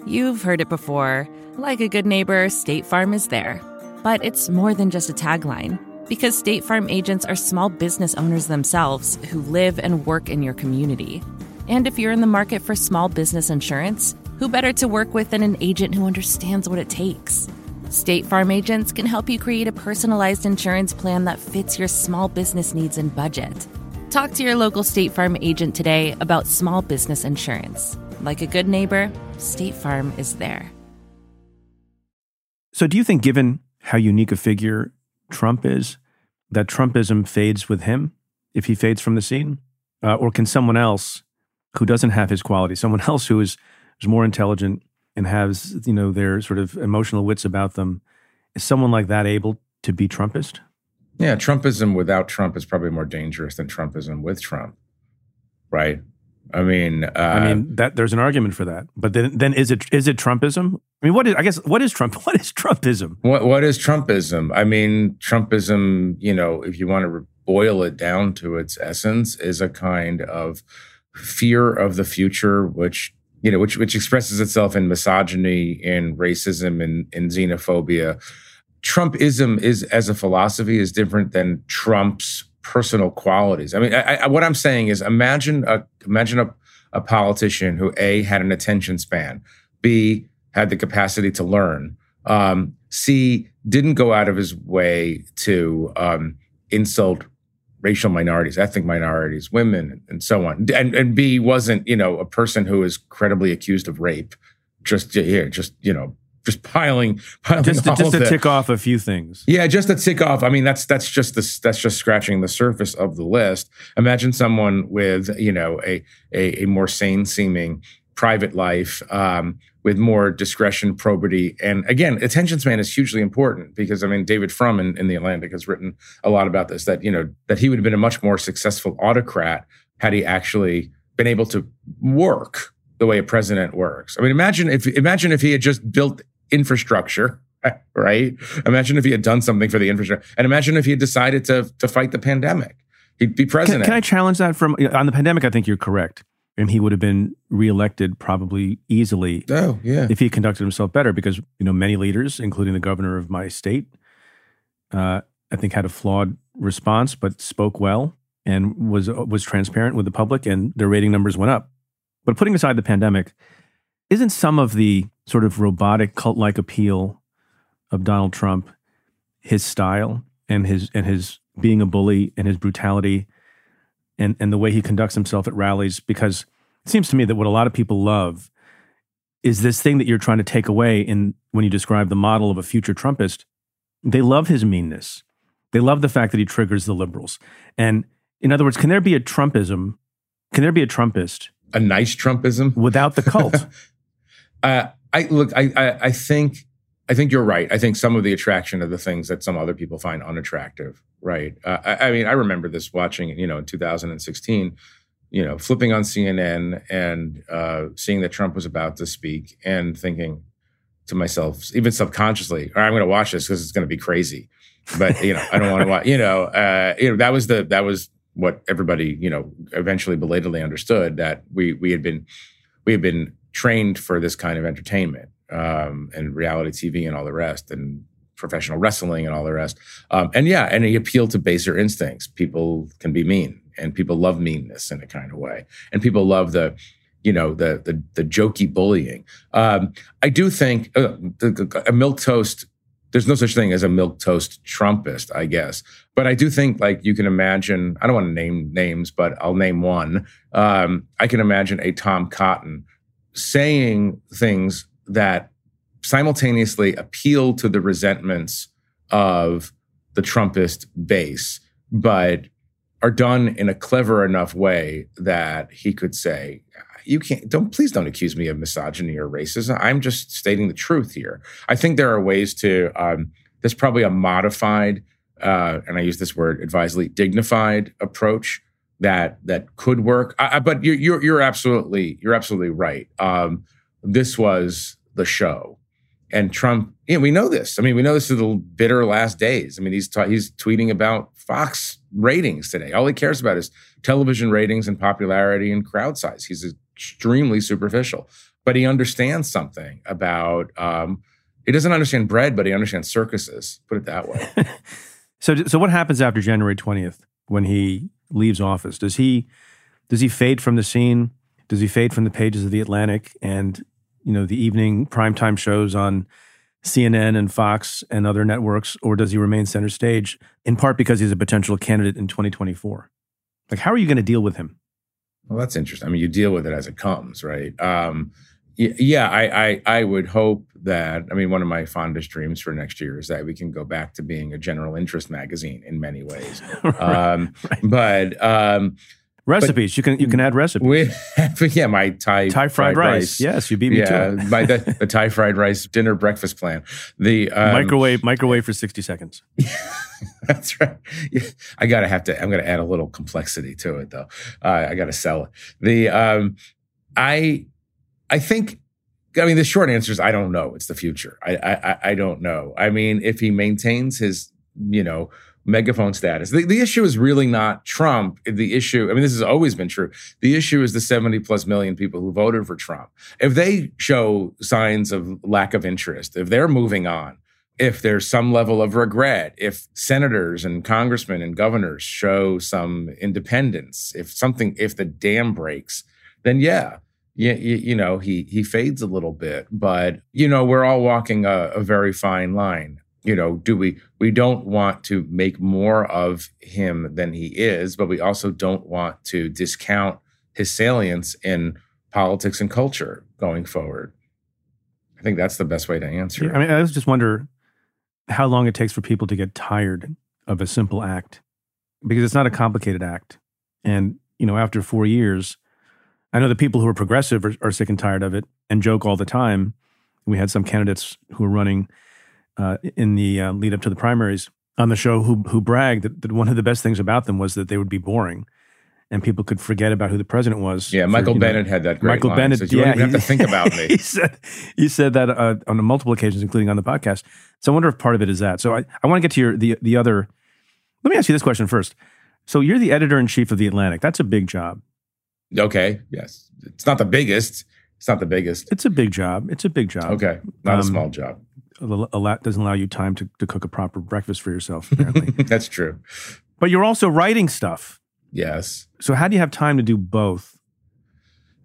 Speaker 1: You've heard it before. Like a good neighbor, State Farm is there. But it's more than just a tagline, because State Farm agents are small business owners themselves who live and work in your community. And if you're in the market for small business insurance, who better to work with than an agent who understands what it takes? State Farm agents can help you create a personalized insurance plan that fits your small business needs and budget. Talk to your local State Farm agent today about small business insurance. Like a good neighbor, State Farm is there.
Speaker 2: So, do you think, given how unique a figure Trump is, that Trumpism fades with him if he fades from the scene? Uh, or can someone else who doesn't have his qualities, someone else who is, is more intelligent and has, you know, their sort of emotional wits about them, is someone like that able to be Trumpist?
Speaker 3: Yeah, Trumpism without Trump is probably more dangerous than Trumpism with Trump, right? I mean, uh,
Speaker 2: I mean, that there's an argument for that. But then, then is it is it Trumpism? I mean, what is? I guess what is Trump? What is Trumpism?
Speaker 3: What what is Trumpism? I mean, Trumpism, you know, if you want to boil it down to its essence, is a kind of fear of the future, which you know, which which expresses itself in misogyny, in racism, and in xenophobia. Trumpism is as a philosophy is different than Trump's personal qualities. I mean, I, I, what I'm saying is, imagine a imagine a, a politician who a had an attention span, b had the capacity to learn, um, c didn't go out of his way to um, insult racial minorities, ethnic minorities, women, and so on, and and b wasn't you know a person who is credibly accused of rape, just here, just you know. Just piling, piling
Speaker 2: Just to, just to tick off a few things.
Speaker 3: yeah, just to tick off. I mean, that's that's just the that's just scratching the surface of the list. Imagine someone with you know a a, a more sane seeming private life um, with more discretion, probity, and again, attention span is hugely important because I mean, David Frum in, in the Atlantic has written a lot about this. That you know that he would have been a much more successful autocrat had he actually been able to work the way a president works. I mean, imagine if imagine if he had just built infrastructure right? Imagine if he had done something for the infrastructure, and imagine if he had decided to to fight the pandemic. He'd be
Speaker 2: Can,
Speaker 3: president.
Speaker 2: can I challenge that from on the pandemic? I think you're correct. And he would have been reelected probably easily
Speaker 3: oh yeah,
Speaker 2: if he conducted himself better because, you know, many leaders, including the governor of my state, uh, I think had a flawed response, but spoke well and was was transparent with the public and their rating numbers went up. But putting aside the pandemic, isn't some of the sort of robotic cult-like appeal of Donald Trump his style and his and his being a bully and his brutality and and the way he conducts himself at rallies because it seems to me that what a lot of people love is this thing that you're trying to take away in when you describe the model of a future Trumpist. They love his meanness. They love the fact that he triggers the liberals. And in other words, can there be a Trumpism? Can there be a Trumpist
Speaker 3: a nice Trumpism.
Speaker 2: without the cult?
Speaker 3: Uh, I look. I, I I think I think you're right. I think some of the attraction of the things that some other people find unattractive. Right. Uh, I, I mean, I remember this watching. You know, in 2016. You know, flipping on CNN and uh, seeing that Trump was about to speak and thinking to myself, even subconsciously, "All right, I'm going to watch this because it's going to be crazy. But you know, I don't want to watch. You know, uh, you know that was the that was what everybody you know eventually belatedly understood that we we had been we had been trained for this kind of entertainment um, and reality TV and all the rest and professional wrestling and all the rest. Um, and yeah, and he appealed to baser instincts. People can be mean, and people love meanness in a kind of way, and people love the you know the the, the jokey bullying. Um, I do think uh, the, the, a milk toast. There's no such thing as a milk toast Trumpist, I guess. But I do think, like, you can imagine. I don't want to name names, but I'll name one. Um, I can imagine a Tom Cotton saying things that simultaneously appeal to the resentments of the Trumpist base, but are done in a clever enough way that he could say, you can't don't please don't accuse me of misogyny or racism. I'm just stating the truth here. I think there are ways to um, there's probably a modified uh, and I use this word advisedly dignified approach that that could work. I, I, but you're, you're you're absolutely you're absolutely right. Um, this was the show, and Trump. You know, we know this. I mean, we know this is the bitter last days. I mean, he's he's tweeting about Fox ratings today. All he cares about is television ratings and popularity and crowd size. He's extremely superficial, but he understands something about. Um, he doesn't understand bread, but he understands circuses. Put it that way.
Speaker 2: so, so what happens after January twentieth when he leaves office? Does he does he fade from the scene? Does he fade from the pages of the Atlantic and you know the evening primetime shows on CNN and Fox and other networks, or does he remain center stage in part because he's a potential candidate in 2024? Like, how are you going to deal with him?
Speaker 3: Well, that's interesting. I mean, you deal with it as it comes, right? Um, yeah, I, I, I would hope that. I mean, one of my fondest dreams for next year is that we can go back to being a general interest magazine in many ways. Um, But um,
Speaker 2: Recipes. you can you can add recipes.
Speaker 3: we, yeah, my Thai
Speaker 2: Thai fried, rice. Yes, you beat me
Speaker 3: yeah,
Speaker 2: to it.
Speaker 3: my the, the Thai fried rice dinner breakfast plan. The um,
Speaker 2: microwave microwave for 60 seconds.
Speaker 3: That's right. Yeah, I gotta have to. I'm gonna add a little complexity to it, though. Uh, I gotta sell it. The um, I I think. I mean, the short answer is I don't know. It's the future. I I I don't know. I mean, if he maintains his you know megaphone status, the, the issue is really not Trump. The issue. I mean, this has always been true. The issue is the 70 plus million people who voted for Trump. If they show signs of lack of interest, if they're moving on, if there's some level of regret, if senators and congressmen and governors show some independence, if something, if the dam breaks, then yeah, you, you, know, he he fades a little bit. But you know, we're all walking a, a very fine line. You know, do we we don't want to make more of him than he is, but we also don't want to discount his salience in politics and culture going forward. I think that's the best way to answer it.
Speaker 2: I mean, I was just wonder how long it takes for people to get tired of a simple act because it's not a complicated act. And, you know, after four years, I know the people who are progressive are, are sick and tired of it and joke all the time. We had some candidates who were running uh, in the uh, lead up to the primaries on the show who, who bragged that, that one of the best things about them was that they would be boring. and people could forget about who the president was.
Speaker 3: Yeah,
Speaker 2: for,
Speaker 3: Michael
Speaker 2: know-
Speaker 3: Bennet had that great
Speaker 2: Michael
Speaker 3: line.
Speaker 2: Bennet,
Speaker 3: He said, you
Speaker 2: yeah,
Speaker 3: don't even have to think about me.
Speaker 2: he said he said that uh, on multiple occasions, including on the podcast. So I wonder if part of it is that. So I, I want to get to your the the other. Let me ask you this question first. So you're the editor in chief of the Atlantic. That's a big job.
Speaker 3: Okay, yes, it's not the biggest. It's not the biggest.
Speaker 2: It's a big job. It's a big job.
Speaker 3: Okay, not
Speaker 2: Um,
Speaker 3: a small job.
Speaker 2: A, a lot doesn't allow you time to, to cook a proper breakfast for yourself, apparently.
Speaker 3: That's true.
Speaker 2: but you're also writing stuff.
Speaker 3: Yes,
Speaker 2: So how do you have time to do both?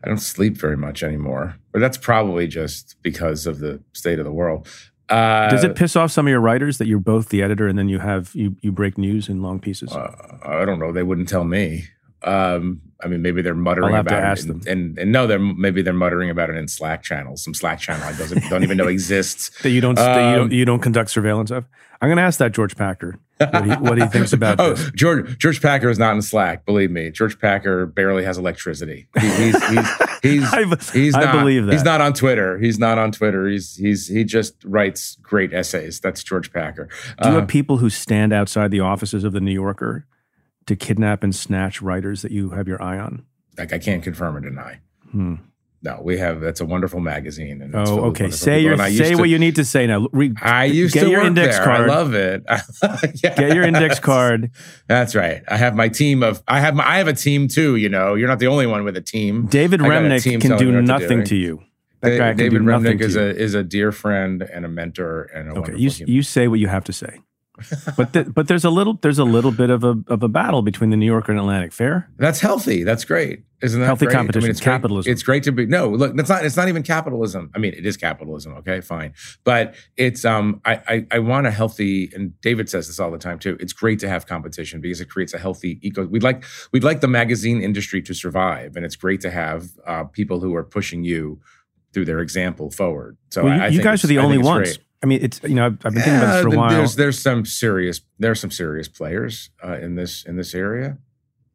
Speaker 3: I don't sleep very much anymore, but that's probably just because of the state of the world. Uh,
Speaker 2: Does it piss off some of your writers that you're both the editor and then you have you you break news in long pieces?
Speaker 3: Uh, I don't know. They wouldn't tell me. Um, I mean, maybe they're muttering
Speaker 2: I'll have to
Speaker 3: about
Speaker 2: ask
Speaker 3: it,
Speaker 2: them.
Speaker 3: and, and, and no, they're maybe they're muttering about it in Slack channels, some Slack channel I doesn't don't even know exists.
Speaker 2: that you don't that you
Speaker 3: um,
Speaker 2: don't you don't conduct surveillance of? I'm going to ask that George Packer what he, what he thinks about
Speaker 3: oh,
Speaker 2: this.
Speaker 3: George George Packer is not in Slack. Believe me, George Packer barely has electricity. He- he's he's he's,
Speaker 2: I,
Speaker 3: he's
Speaker 2: I
Speaker 3: not,
Speaker 2: believe that.
Speaker 3: He's not on Twitter. He's not on Twitter. He's he's he just writes great essays. That's George Packer.
Speaker 2: Do you
Speaker 3: Uh,
Speaker 2: have people who stand outside the offices of the New Yorker to kidnap and snatch writers that you have your eye on?
Speaker 3: like I can't confirm or deny.
Speaker 2: Hmm.
Speaker 3: No, we have. That's a wonderful magazine. And
Speaker 2: Oh, okay. Say your say
Speaker 3: to-
Speaker 2: what you need to say now. Re-
Speaker 3: I used
Speaker 2: get
Speaker 3: to
Speaker 2: your index
Speaker 3: there.
Speaker 2: card.
Speaker 3: I love it. Yeah.
Speaker 2: Get your index card.
Speaker 3: That's right. I have my team of. I have my. I have a team too. You know, you're not the only one with a team.
Speaker 2: David Remnick
Speaker 3: team
Speaker 2: can do
Speaker 3: what to
Speaker 2: nothing
Speaker 3: do.
Speaker 2: to you. That
Speaker 3: Da-
Speaker 2: guy can
Speaker 3: David
Speaker 2: nothing
Speaker 3: Remnick is a is a dear friend and a mentor and a
Speaker 2: okay.
Speaker 3: wonderful
Speaker 2: You you say what you have to say. But th- but there's a little there's a little bit of a of a battle between the New Yorker and Atlantic. Fair.
Speaker 3: That's healthy. That's great. Isn't that
Speaker 2: Healthy
Speaker 3: great?
Speaker 2: competition,
Speaker 3: it's great-
Speaker 2: capitalism.
Speaker 3: It's great to be no. Look, that's not. It's not even capitalism. I mean, it is capitalism. Okay, fine. But it's um. I I, I want a healthy. And David says this all the time too. It's great to have competition because it creates a healthy eco. We'd like we'd like the magazine industry to survive, and it's great to have uh, people who are pushing you through their example forward. So
Speaker 2: Well,
Speaker 3: I,
Speaker 2: you,
Speaker 3: I
Speaker 2: you guys are the
Speaker 3: I
Speaker 2: only ones.
Speaker 3: great.
Speaker 2: I mean, it's you know I've, I've been thinking about this for a while.
Speaker 3: There's there's some serious there's some serious players uh, in this in this area.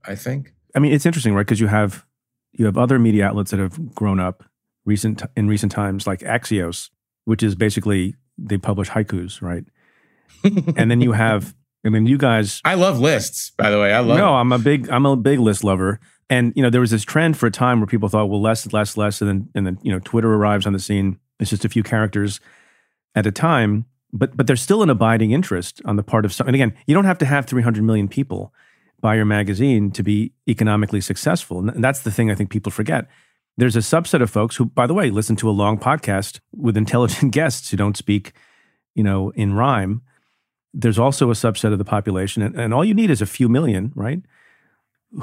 Speaker 3: I think.
Speaker 2: I mean, it's interesting, right? Because you have you have other media outlets that have grown up recent in recent times, like Axios, which is basically they publish haikus, right? and then you have, I mean, you guys.
Speaker 3: I love lists, by the way. I love.
Speaker 2: No, I'm a big I'm a big list lover, and you know there was this trend for a time where people thought, well, less, less, less, and then and then you know Twitter arrives on the scene. It's just a few characters at a time, but but there's still an abiding interest on the part of some. And again, you don't have to have 300 million people buy your magazine to be economically successful, and that's the thing I think people forget. There's a subset of folks who, by the way, listen to a long podcast with intelligent guests who don't speak, you know, in rhyme. There's also a subset of the population, and, and all you need is a few million, right?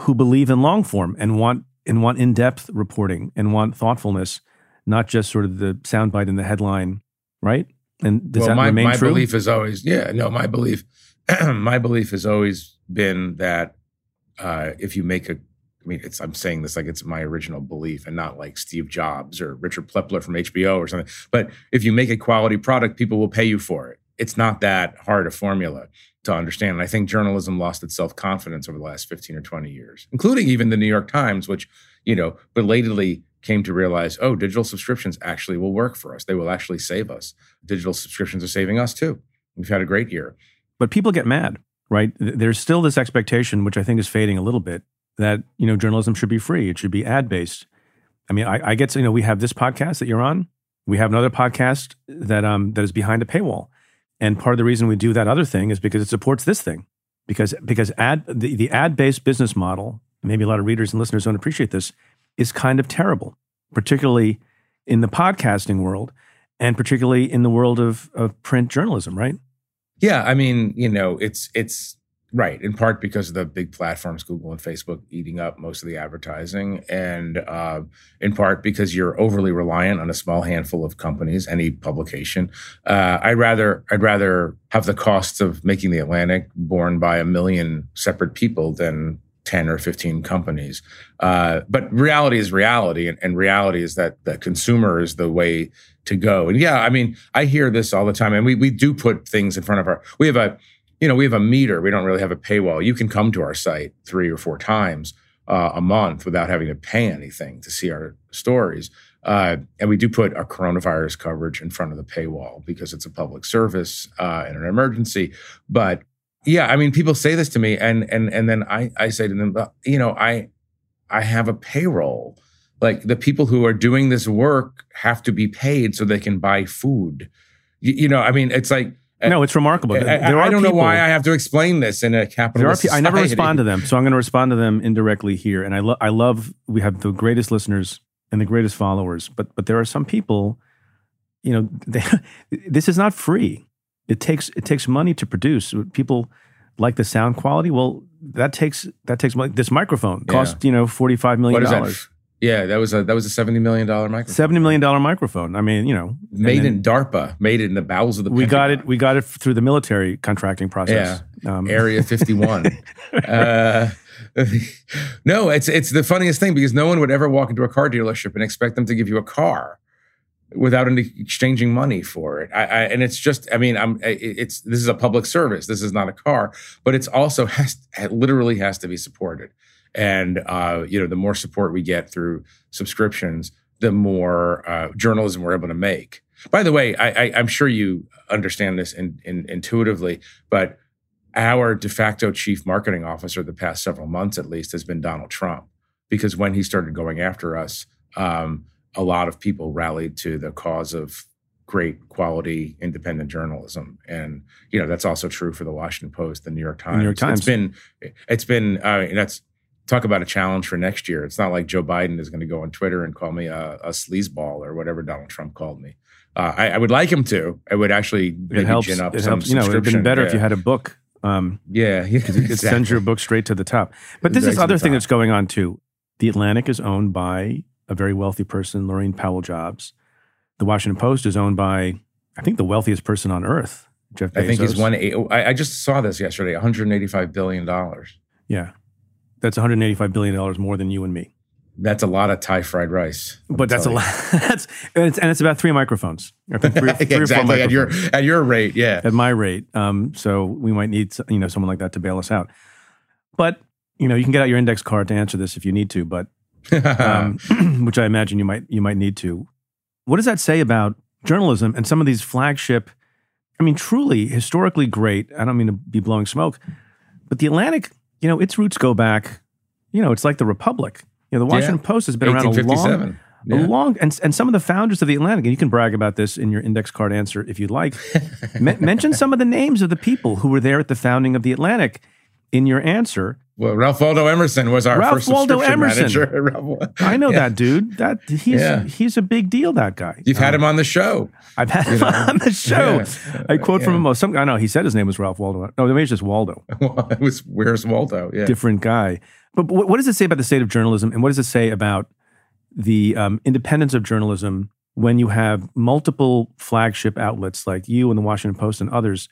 Speaker 2: Who believe in long form and want and want in depth reporting and want thoughtfulness, not just sort of the soundbite in the headline, right? And does
Speaker 3: well,
Speaker 2: that
Speaker 3: my,
Speaker 2: remain
Speaker 3: my
Speaker 2: true?
Speaker 3: belief is always yeah. No, my belief, my belief has always been that uh, if you make a, I mean, it's I'm saying this like it's my original belief and not like Steve Jobs or Richard Plepler from HBO or something. But if you make a quality product, people will pay you for it. It's not that hard a formula to understand. And I think journalism lost its self confidence over the last 15 or 20 years, including even the New York Times, which, you know, belatedly came to realize, oh, digital subscriptions actually will work for us. They will actually save us. Digital subscriptions are saving us too. We've had a great year.
Speaker 2: but people get mad, right? There's still this expectation, which I think is fading a little bit, that you know journalism should be free. It should be ad based. I mean, I, I get to, you know we have this podcast that you're on. We have another podcast that um that is behind a paywall, and part of the reason we do that other thing is because it supports this thing. Because because ad the, the ad based business model, maybe a lot of readers and listeners don't appreciate this, is kind of terrible, particularly in the podcasting world, and particularly in the world of of print journalism, right?
Speaker 3: Yeah, I mean, you know, it's it's right in part because of the big platforms, Google and Facebook, eating up most of the advertising, and uh, in part because you're overly reliant on a small handful of companies, any publication. Uh, I'd rather I'd rather have the costs of making the Atlantic borne by a million separate people than 10 or 15 companies. Uh, but reality is reality. And, and reality is that the consumer is the way to go. And yeah, I mean, I hear this all the time. And we, we do put things in front of our, we have a, you know, we have a meter. We don't really have a paywall. You can come to our site three or four times uh, a month without having to pay anything to see our stories. Uh, and we do put our coronavirus coverage in front of the paywall because it's a public service uh, and an emergency. But yeah, I mean, people say this to me, and and and then I I say to them, you know, I I have a payroll. Like the people who are doing this work have to be paid so they can buy food. You, you know, I mean, it's like uh,
Speaker 2: no, it's remarkable.
Speaker 3: I,
Speaker 2: There
Speaker 3: I-
Speaker 2: are
Speaker 3: I don't know why I have to explain this in a
Speaker 2: There are I never
Speaker 3: society.
Speaker 2: respond to them, so I'm going to respond to them indirectly here. And I, lo- I love we have the greatest listeners and the greatest followers, but but there are some people, you know, they, this is not free. It takes it takes money to produce. People like the sound quality. Well, that takes that takes money. This microphone cost you know forty five million
Speaker 3: What is that?
Speaker 2: dollars,
Speaker 3: Yeah, that was a that was a seventy million dollar microphone.
Speaker 2: seventy million dollar microphone. I mean, you know,
Speaker 3: made
Speaker 2: then
Speaker 3: in DARPA, made it in the bowels of the.
Speaker 2: We got it. We got it through the military contracting process. Um,
Speaker 3: Area 51. uh, no, it's it's the funniest thing because no one would ever walk into a car dealership and expect them to give you a car without any exchanging money for it. I, I, and it's just, I mean, I'm, it's, this is a public service. This is not a car, but it's also has it literally has to be supported. And uh, you know, the more support we get through subscriptions, the more uh, journalism we're able to make. By the way, I, I'm sure you understand this in, in, intuitively, but our de facto chief marketing officer the past several months at least has been Donald Trump because when he started going after us, um, a lot of people rallied to the cause of great quality independent journalism, and you know that's also true for the Washington Post, the New York Times.
Speaker 2: New York Times.
Speaker 3: It's been, it's been. Uh, that's talk about a challenge for next year. It's not like Joe Biden is going to go on Twitter and call me a, a sleazeball or whatever Donald Trump called me. Uh, I, I would like him to. I would actually maybe
Speaker 2: it helps.
Speaker 3: gin up
Speaker 2: It
Speaker 3: some
Speaker 2: helps. You know, it would have been better if you had a book. Um,
Speaker 3: Yeah, yeah
Speaker 2: it sends
Speaker 3: exactly.
Speaker 2: your book straight to the top. But this is other thing that's going on too. The Atlantic is owned by a very wealthy person, Laurene Powell Jobs. The Washington Post is owned by, I think, the wealthiest person on earth, Jeff Bezos.
Speaker 3: I think he's one. eight- I, I just saw this yesterday. 185 billion dollars.
Speaker 2: Yeah, that's 185 billion dollars more than you and me.
Speaker 3: That's a lot of Thai fried rice. I'm
Speaker 2: But that's a lot. that's and it's, and it's about three microphones. I think three, three
Speaker 3: exactly at your at your rate. Yeah.
Speaker 2: at my rate. Um, so we might need you know someone like that to bail us out. But you know you can get out your index card to answer this if you need to. But um, which I imagine you might you might need to. What does that say about journalism and some of these flagship? I mean, truly historically great. I don't mean to be blowing smoke, but the Atlantic, you know, its roots go back. You know, it's like the Republic. You know, the Washington Post has been around a long,
Speaker 3: 1857.
Speaker 2: a long, and and some of the founders of the Atlantic. And you can brag about this in your index card answer if you'd like. Men- mention some of the names of the people who were there at the founding of the Atlantic in your answer.
Speaker 3: Well, Ralph Waldo Emerson was our
Speaker 2: Ralph
Speaker 3: first
Speaker 2: Waldo Emerson.
Speaker 3: Ralph-
Speaker 2: I know
Speaker 3: Yeah.
Speaker 2: that dude. That he's
Speaker 3: Yeah.
Speaker 2: he's a big deal. That guy.
Speaker 3: You've had him on the show.
Speaker 2: I've had him on the show.
Speaker 3: Yeah.
Speaker 2: I quote from him. Some I know he said his name was Ralph Waldo. No, maybe it's just Waldo.
Speaker 3: it was Where's Waldo? Yeah.
Speaker 2: Different guy. But what what does it say about the state of journalism, and what does it say about the um, independence of journalism when you have multiple flagship outlets like you and the Washington Post and others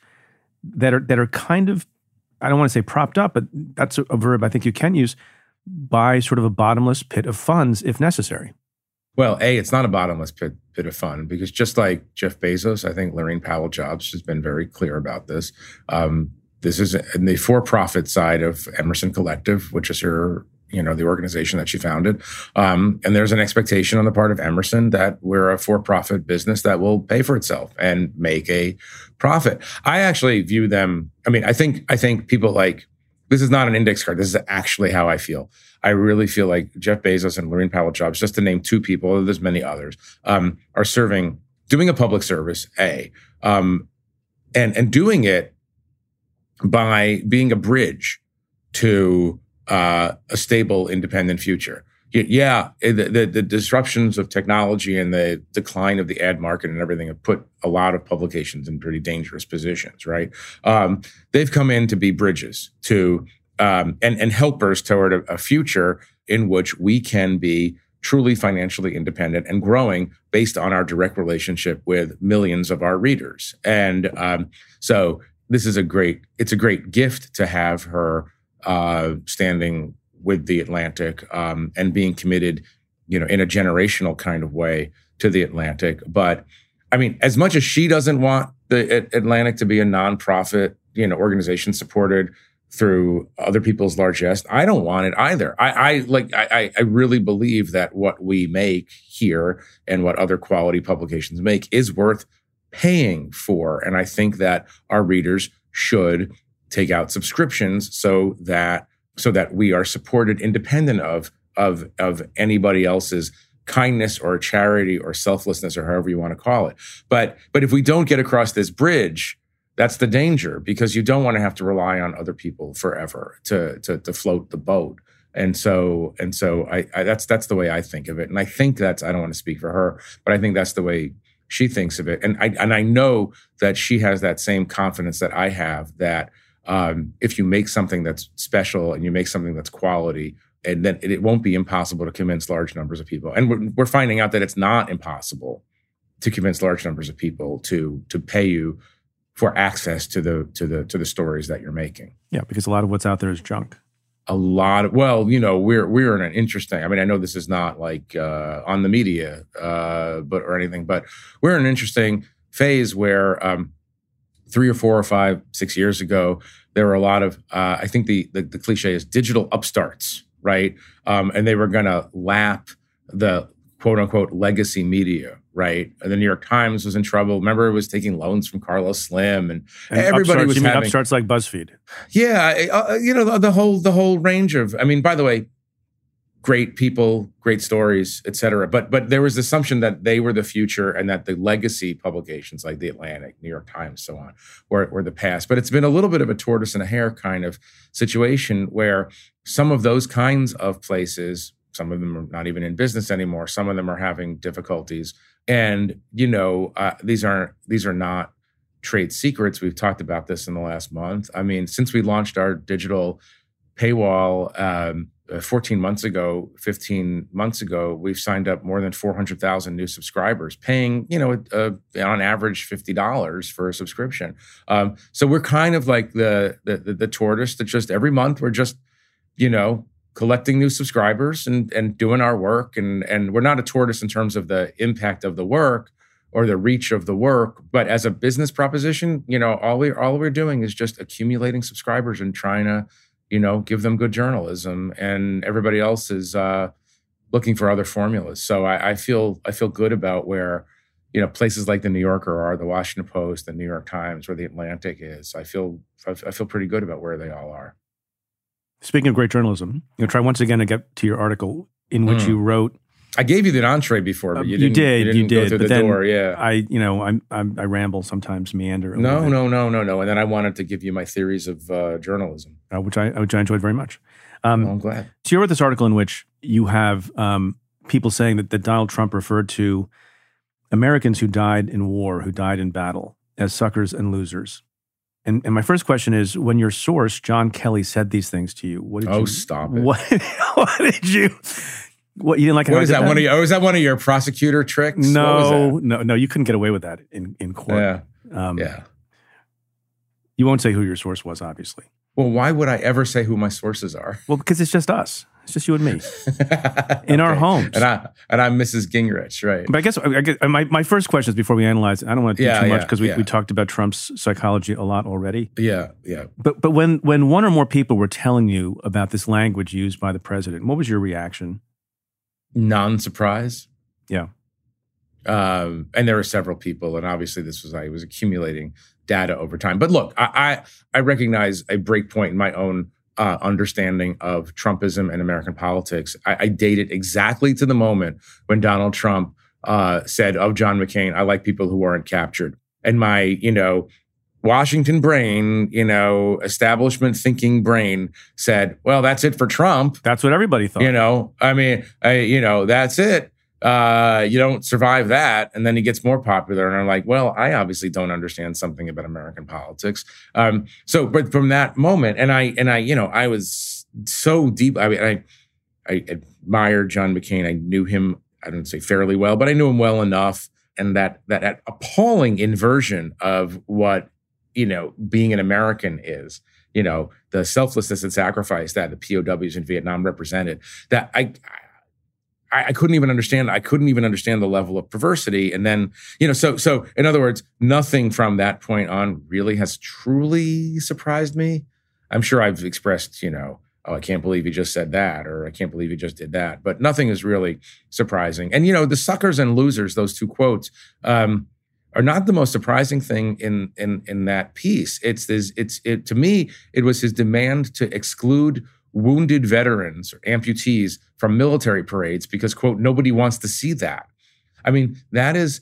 Speaker 2: that are that are kind of I don't want to say propped up, but that's a, verb I think you can use by sort of a bottomless pit of funds if necessary.
Speaker 3: Well, A, it's not a bottomless pit, pit of fun because just like Jeff Bezos, I think Laurene Powell Jobs has been very clear about this. Um, this is in the for-profit side of Emerson Collective, which is her, you know, the organization that she founded. Um, and there's an expectation on the part of Emerson that we're a for-profit business that will pay for itself and make a profit. I actually view them. I mean, I think I think people like this is not an index card. This is actually how I feel. I really feel like Jeff Bezos and Laurene Powell Jobs, just to name two people, there's many others, um, are serving, doing a public service, A, um, and and doing it by being a bridge to uh, a stable, independent future. Yeah, the, the, the disruptions of technology and the decline of the ad market and everything have put a lot of publications in pretty dangerous positions, right? Um, they've come in to be bridges to um, and and helpers toward a, a future in which we can be truly financially independent and growing based on our direct relationship with millions of our readers. And um, so this is a great it's a great gift to have her uh, standing with the Atlantic um, and being committed, you know, in a generational kind of way to the Atlantic. But I mean, as much as she doesn't want the Atlantic to be a nonprofit, you know, organization supported through other people's largesse, I don't want it either. I, I like, I- I really believe that what we make here and what other quality publications make is worth paying for, and I think that our readers should take out subscriptions so that so that we are supported independent of of of anybody else's kindness or charity or selflessness or however you want to call it. But but if we don't get across this bridge, that's the danger because you don't want to have to rely on other people forever to to, to float the boat. And so and so I, I that's that's the way I think of it. And I think that's I don't want to speak for her, but I think that's the way she thinks of it. And I and I know that she has that same confidence that I have that um, if you make something that's special and you make something that's quality, and then it won't be impossible to convince large numbers of people. And we're, we're finding out that it's not impossible to convince large numbers of people to to pay you for access to the to the to the stories that you're making.
Speaker 2: Yeah, because a lot of what's out there is junk.
Speaker 3: A lot of well, you know, we're we're in an interesting. I mean, I know this is not like uh, on the media, uh, but or anything, but we're in an interesting phase where um, three or four or five, six years ago, there were a lot of. Uh, I think the, the the cliche is digital upstarts, right? Um, and they were going to lap the quote unquote legacy media, right? And the New York Times was in trouble. Remember, it was taking loans from Carlos Slim, and,
Speaker 2: And
Speaker 3: everybody
Speaker 2: upstarts,
Speaker 3: was
Speaker 2: you mean
Speaker 3: having
Speaker 2: upstarts like BuzzFeed.
Speaker 3: yeah, uh, you know the, the whole the whole range of. I mean, by the way, great people, great stories, et cetera. But but there was the assumption that they were the future and that the legacy publications like the Atlantic, New York Times, so on, were were the past. But it's been a little bit of a tortoise and a hare kind of situation where some of those kinds of places, some of them are not even in business anymore. Some of them are having difficulties, and you know uh, these aren't these are not trade secrets. We've talked about this in the last month. I mean, since we launched our digital paywall um, uh, 14 months ago, 15 months ago, we've signed up more than 400,000 new subscribers, paying, you know, on average $50 for a subscription. Um, so we're kind of like the, the, the, the tortoise that just every month we're just, you know, collecting new subscribers and, and doing our work. And, and we're not a tortoise in terms of the impact of the work or the reach of the work. But as a business proposition, you know, all we all we're doing is just accumulating subscribers and trying to, you know, give them good journalism. And everybody else is uh, looking for other formulas. So I, I feel I feel good about where, you know, places like the New Yorker are, the Washington Post, the New York Times, where the Atlantic is. I feel I, feel pretty good about where they all are.
Speaker 2: Speaking of great journalism, going to try once again to get to your article in which
Speaker 3: Mm.
Speaker 2: you wrote
Speaker 3: I gave you the entree before, but
Speaker 2: Um,
Speaker 3: you
Speaker 2: you
Speaker 3: didn't.
Speaker 2: did, you did,
Speaker 3: through
Speaker 2: but
Speaker 3: the
Speaker 2: then
Speaker 3: door. Yeah.
Speaker 2: I, you know, I'm, I'm I ramble sometimes, meander. a
Speaker 3: no, no, no, no, no. And then I wanted to give you my theories of uh, journalism.
Speaker 2: Uh, which I which I enjoyed very much. Um,
Speaker 3: Well, I'm glad.
Speaker 2: So you wrote this article in which you have um, people saying that, that Donald Trump referred to Americans who died in war, who died in battle, as suckers and losers. And, and my first question is: When your source John Kelly said these things to you, what did
Speaker 3: Oh,
Speaker 2: you
Speaker 3: stop it.
Speaker 2: What, what did you? What you didn't like?
Speaker 3: What is
Speaker 2: did
Speaker 3: that? One of your, oh, is that one of your prosecutor tricks?
Speaker 2: No, no, no. You couldn't get away with that in in court.
Speaker 3: Yeah,
Speaker 2: Um,
Speaker 3: yeah.
Speaker 2: You won't say who your source was, obviously.
Speaker 3: Well, why would I ever say who my sources are?
Speaker 2: Well, because it's just us. It's just you and me in our
Speaker 3: Okay.
Speaker 2: homes.
Speaker 3: And I and I'm Mrs. Gingrich, right?
Speaker 2: But I guess, I guess my, my first question is before we analyze, I don't want to do
Speaker 3: Yeah,
Speaker 2: too much
Speaker 3: yeah,
Speaker 2: because we,
Speaker 3: yeah.
Speaker 2: we talked about Trump's psychology a lot already.
Speaker 3: Yeah, yeah.
Speaker 2: But but when when one or more people were telling you about this language used by the president, what was your reaction?
Speaker 3: Non-surprise.
Speaker 2: Yeah.
Speaker 3: Um, and there were several people, and obviously this was I was accumulating data over time. But look, I I, I recognize a break point in my own uh, understanding of Trumpism and American politics. I, I date it exactly to the moment when Donald Trump uh, said of John McCain, "I like people who aren't captured." And my, you know, Washington brain, you know, establishment thinking brain said, "Well, that's it for Trump."
Speaker 2: That's what everybody thought.
Speaker 3: You know, I mean, I, you know, that's it. Uh, you don't survive that, and then he gets more popular. And I'm like, well, I obviously don't understand something about American politics. Um, so, but from that moment, and I, and I, you know, I was so deep. I mean, I, I admired John McCain. I knew him. I don't say fairly well, but I knew him well enough. And that that, that appalling inversion of what you know being an American is you know, the selflessness and sacrifice that the POWs in Vietnam represented, that I, I, I couldn't even understand. I couldn't even understand the level of perversity. And then, you know, so, so in other words, nothing from that point on really has truly surprised me. I'm sure I've expressed, you know, oh, I can't believe he just said that, or I can't believe he just did that. But nothing is really surprising. And, you know, the suckers and losers, those two quotes, um, are not the most surprising thing in in in that piece. It's this. It's it to me. It was his demand to exclude wounded veterans or amputees from military parades because, quote, nobody wants to see that. I mean, that is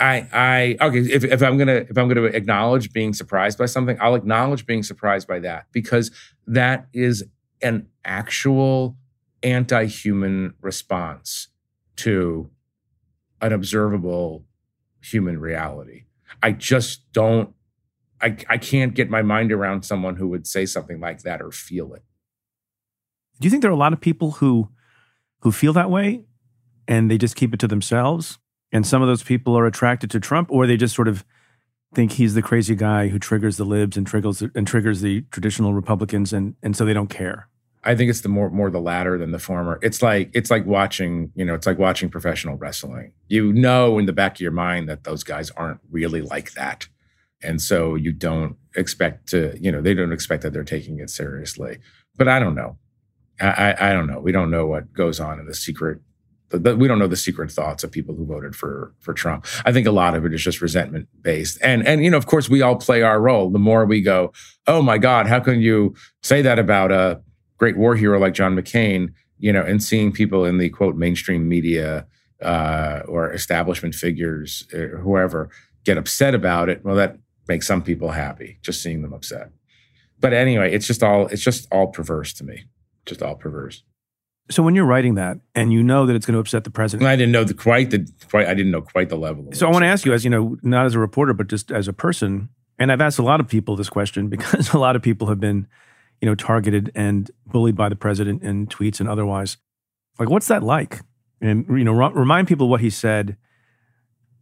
Speaker 3: I I okay, if, if I'm gonna if I'm gonna acknowledge being surprised by something, I'll acknowledge being surprised by that because that is an actual anti-human response to an observable human reality. I just don't I, I can't get my mind around someone who would say something like that or feel it.
Speaker 2: Do you think there are a lot of people who who feel that way and they just keep it to themselves? And some of those people are attracted to Trump, or they just sort of think he's the crazy guy who triggers the libs and triggers and triggers the traditional Republicans, and and so they don't care.
Speaker 3: I think it's the more more the latter than the former. It's like it's like watching, you know, it's like watching professional wrestling. You know in the back of your mind that those guys aren't really like that. And so you don't expect to, you know, they don't expect that they're taking it seriously. But I don't know. I, I, don't know. We don't know what goes on in the secret. The, we don't know the secret thoughts of people who voted for for Trump. I think a lot of it is just resentment based, and and you know, of course, we all play our role. The more we go, oh my God, how can you say that about a great war hero like John McCain? You know, and seeing people in the quote mainstream media uh, or establishment figures, or whoever, get upset about it. Well, that makes some people happy just seeing them upset. But anyway, it's just all it's just all perverse to me. Just all perverse.
Speaker 2: So when you're writing that and you know that it's going to upset the
Speaker 3: And
Speaker 2: president,
Speaker 3: I didn't know the quite the quite I didn't know quite the level. Of
Speaker 2: so I want to ask you, as you know, not as a reporter, but just as a person, and I've asked a lot of people this question because a lot of people have been, you know, targeted and bullied by the president in tweets and otherwise. Like, what's that like? And you know, remind people what he said,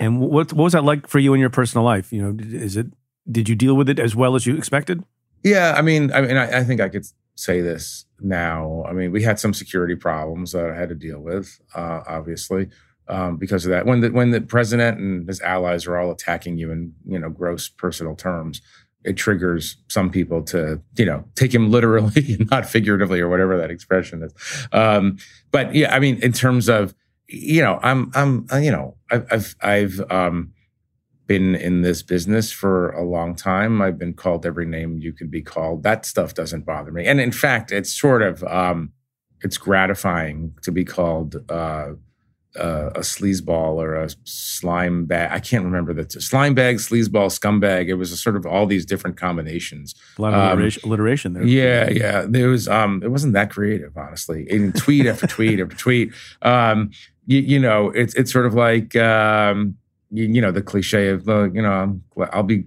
Speaker 2: and what what was that like for you in your personal life? You know, is it did you deal with it as well as you expected?
Speaker 3: Yeah, I mean, I mean, I, I think I could say this now. I mean, we had some security problems that I had to deal with, uh, obviously, um, because of that. When the when the president and his allies are all attacking you in you know gross personal terms, it triggers some people to you know take him literally and not figuratively or whatever that expression is. Um, but yeah, I mean, in terms of you know, I'm I'm uh, you know, I've I've, I've um, been in this business for a long time. I've been called every name you could be called. That stuff doesn't bother me. And in fact, it's sort of um, it's gratifying to be called uh, uh, a sleazeball or a slime bag. I can't remember the t- slime bag, sleazeball, scumbag. It was a sort of all these different combinations.
Speaker 2: A lot of
Speaker 3: Um,
Speaker 2: alliteration, alliteration there.
Speaker 3: Yeah, yeah. There was um it wasn't that creative, honestly. In tweet after tweet after tweet. Um, you, you know, it's it's sort of like um you, you know, the cliche of the, you know, I'm, gl- I'll be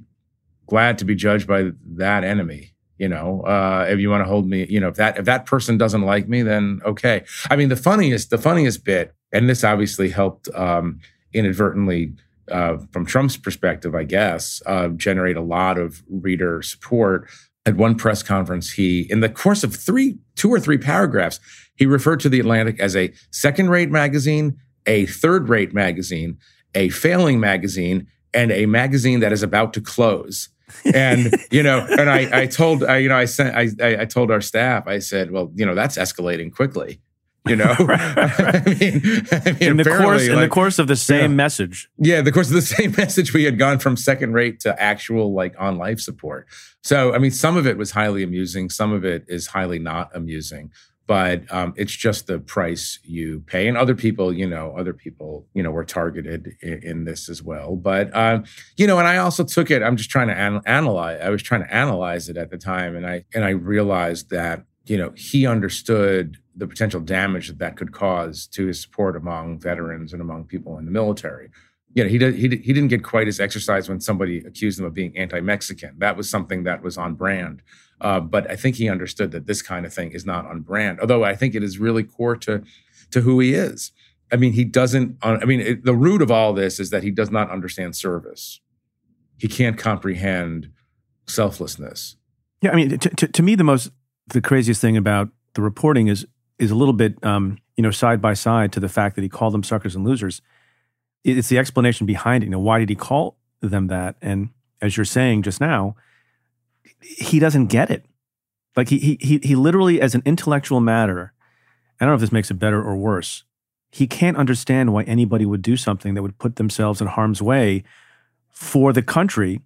Speaker 3: glad to be judged by that enemy. You know, uh, if you want to hold me, you know, if that if that person doesn't like me, then okay. I mean, the funniest, the funniest bit, and this obviously helped um, inadvertently uh, from Trump's perspective, I guess, uh, generate a lot of reader support. At one press conference, he, in the course of three, two or three paragraphs, he referred to the Atlantic as a second-rate magazine, a third-rate magazine, a failing magazine, and a magazine that is about to close. and you know, and I, I told, I, you know, I sent, I, I told our staff, I said, well, you know, that's escalating quickly. You know, I mean, I mean,
Speaker 2: In the course, in the course of the same
Speaker 3: Yeah.
Speaker 2: message,
Speaker 3: yeah, the course of the same message, we had gone from second rate to actual like on life support. So, I mean, some of it was highly amusing, some of it is highly not amusing, but um, it's just the price you pay. And other people, you know, other people, you know, were targeted in, in this as well. But um, you know, and I also took it. I'm just trying to an- analyze. I was trying to analyze it at the time, and I and I realized that you know he understood the potential damage that that could cause to his support among veterans and among people in the military. You know, he did, he did, he didn't get quite as exercised when somebody accused him of being anti-Mexican. That was something that was on brand. Uh, but I think he understood that this kind of thing is not on brand. Although I think it is really core to to who he is. I mean, he doesn't. uh, I mean, it, the root of all this is that he does not understand service. He can't comprehend selflessness.
Speaker 2: Yeah, I mean, to, to, to me, the most the craziest thing about the reporting is is a little bit, um, you know, side by side to the fact that he called them suckers and losers. It's the explanation behind it. You know, why did he call them that? And as you're saying just now, he doesn't get it. Like he he he literally, as an intellectual matter, I don't know if this makes it better or worse. He can't understand why anybody would do something that would put themselves in harm's way for the country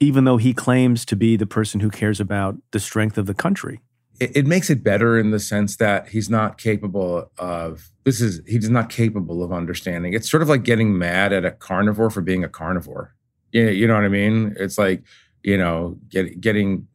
Speaker 2: even though he claims to be the person who cares about the strength of the country.
Speaker 3: it, it makes it better in the sense that he's not capable of this is he's not capable of understanding. It's sort of like getting mad at a carnivore for being a carnivore. You, you know what I mean? It's like you know get, getting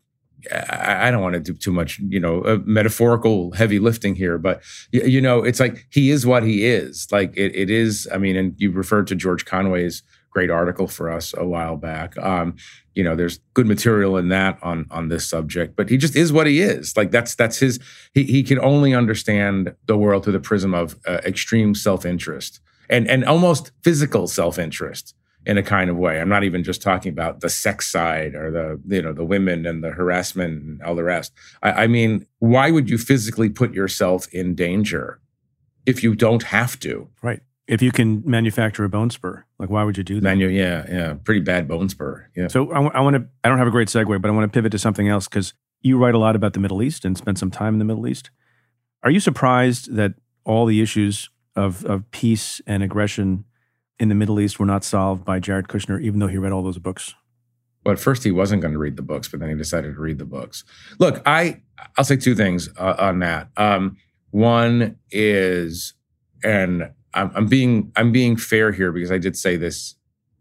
Speaker 3: I don't want to do too much, you know, uh, metaphorical heavy lifting here, but you know, it's like he is what he is. Like it, it is. I mean, and you referred to George Conway's great article for us a while back. Um, you know, there's good material in that on on this subject, but he just is what he is. Like that's that's his. He he can only understand the world through the prism of uh, extreme self interest and and almost physical self interest in a kind of way. I'm not even just talking about the sex side or the you know the women and the harassment and all the rest. I, I mean, why would you physically put yourself in danger if you don't have to?
Speaker 2: Right. If you can manufacture a bone spur, like why would you do that?
Speaker 3: Man, you yeah, yeah, pretty bad bone spur. Yeah.
Speaker 2: So I want to. I don't have a great segue, but I want to pivot to something else because you write a lot about the Middle East and spent some time in the Middle East. Are you surprised that all the issues of of peace and aggression in the Middle East were not solved by Jared Kushner, even though he read all those books?
Speaker 3: Well, at first he wasn't going to read the books, but then he decided to read the books. Look, I I'll say two things uh, on that. Um, one is, and I'm, I'm being I'm being fair here because I did say this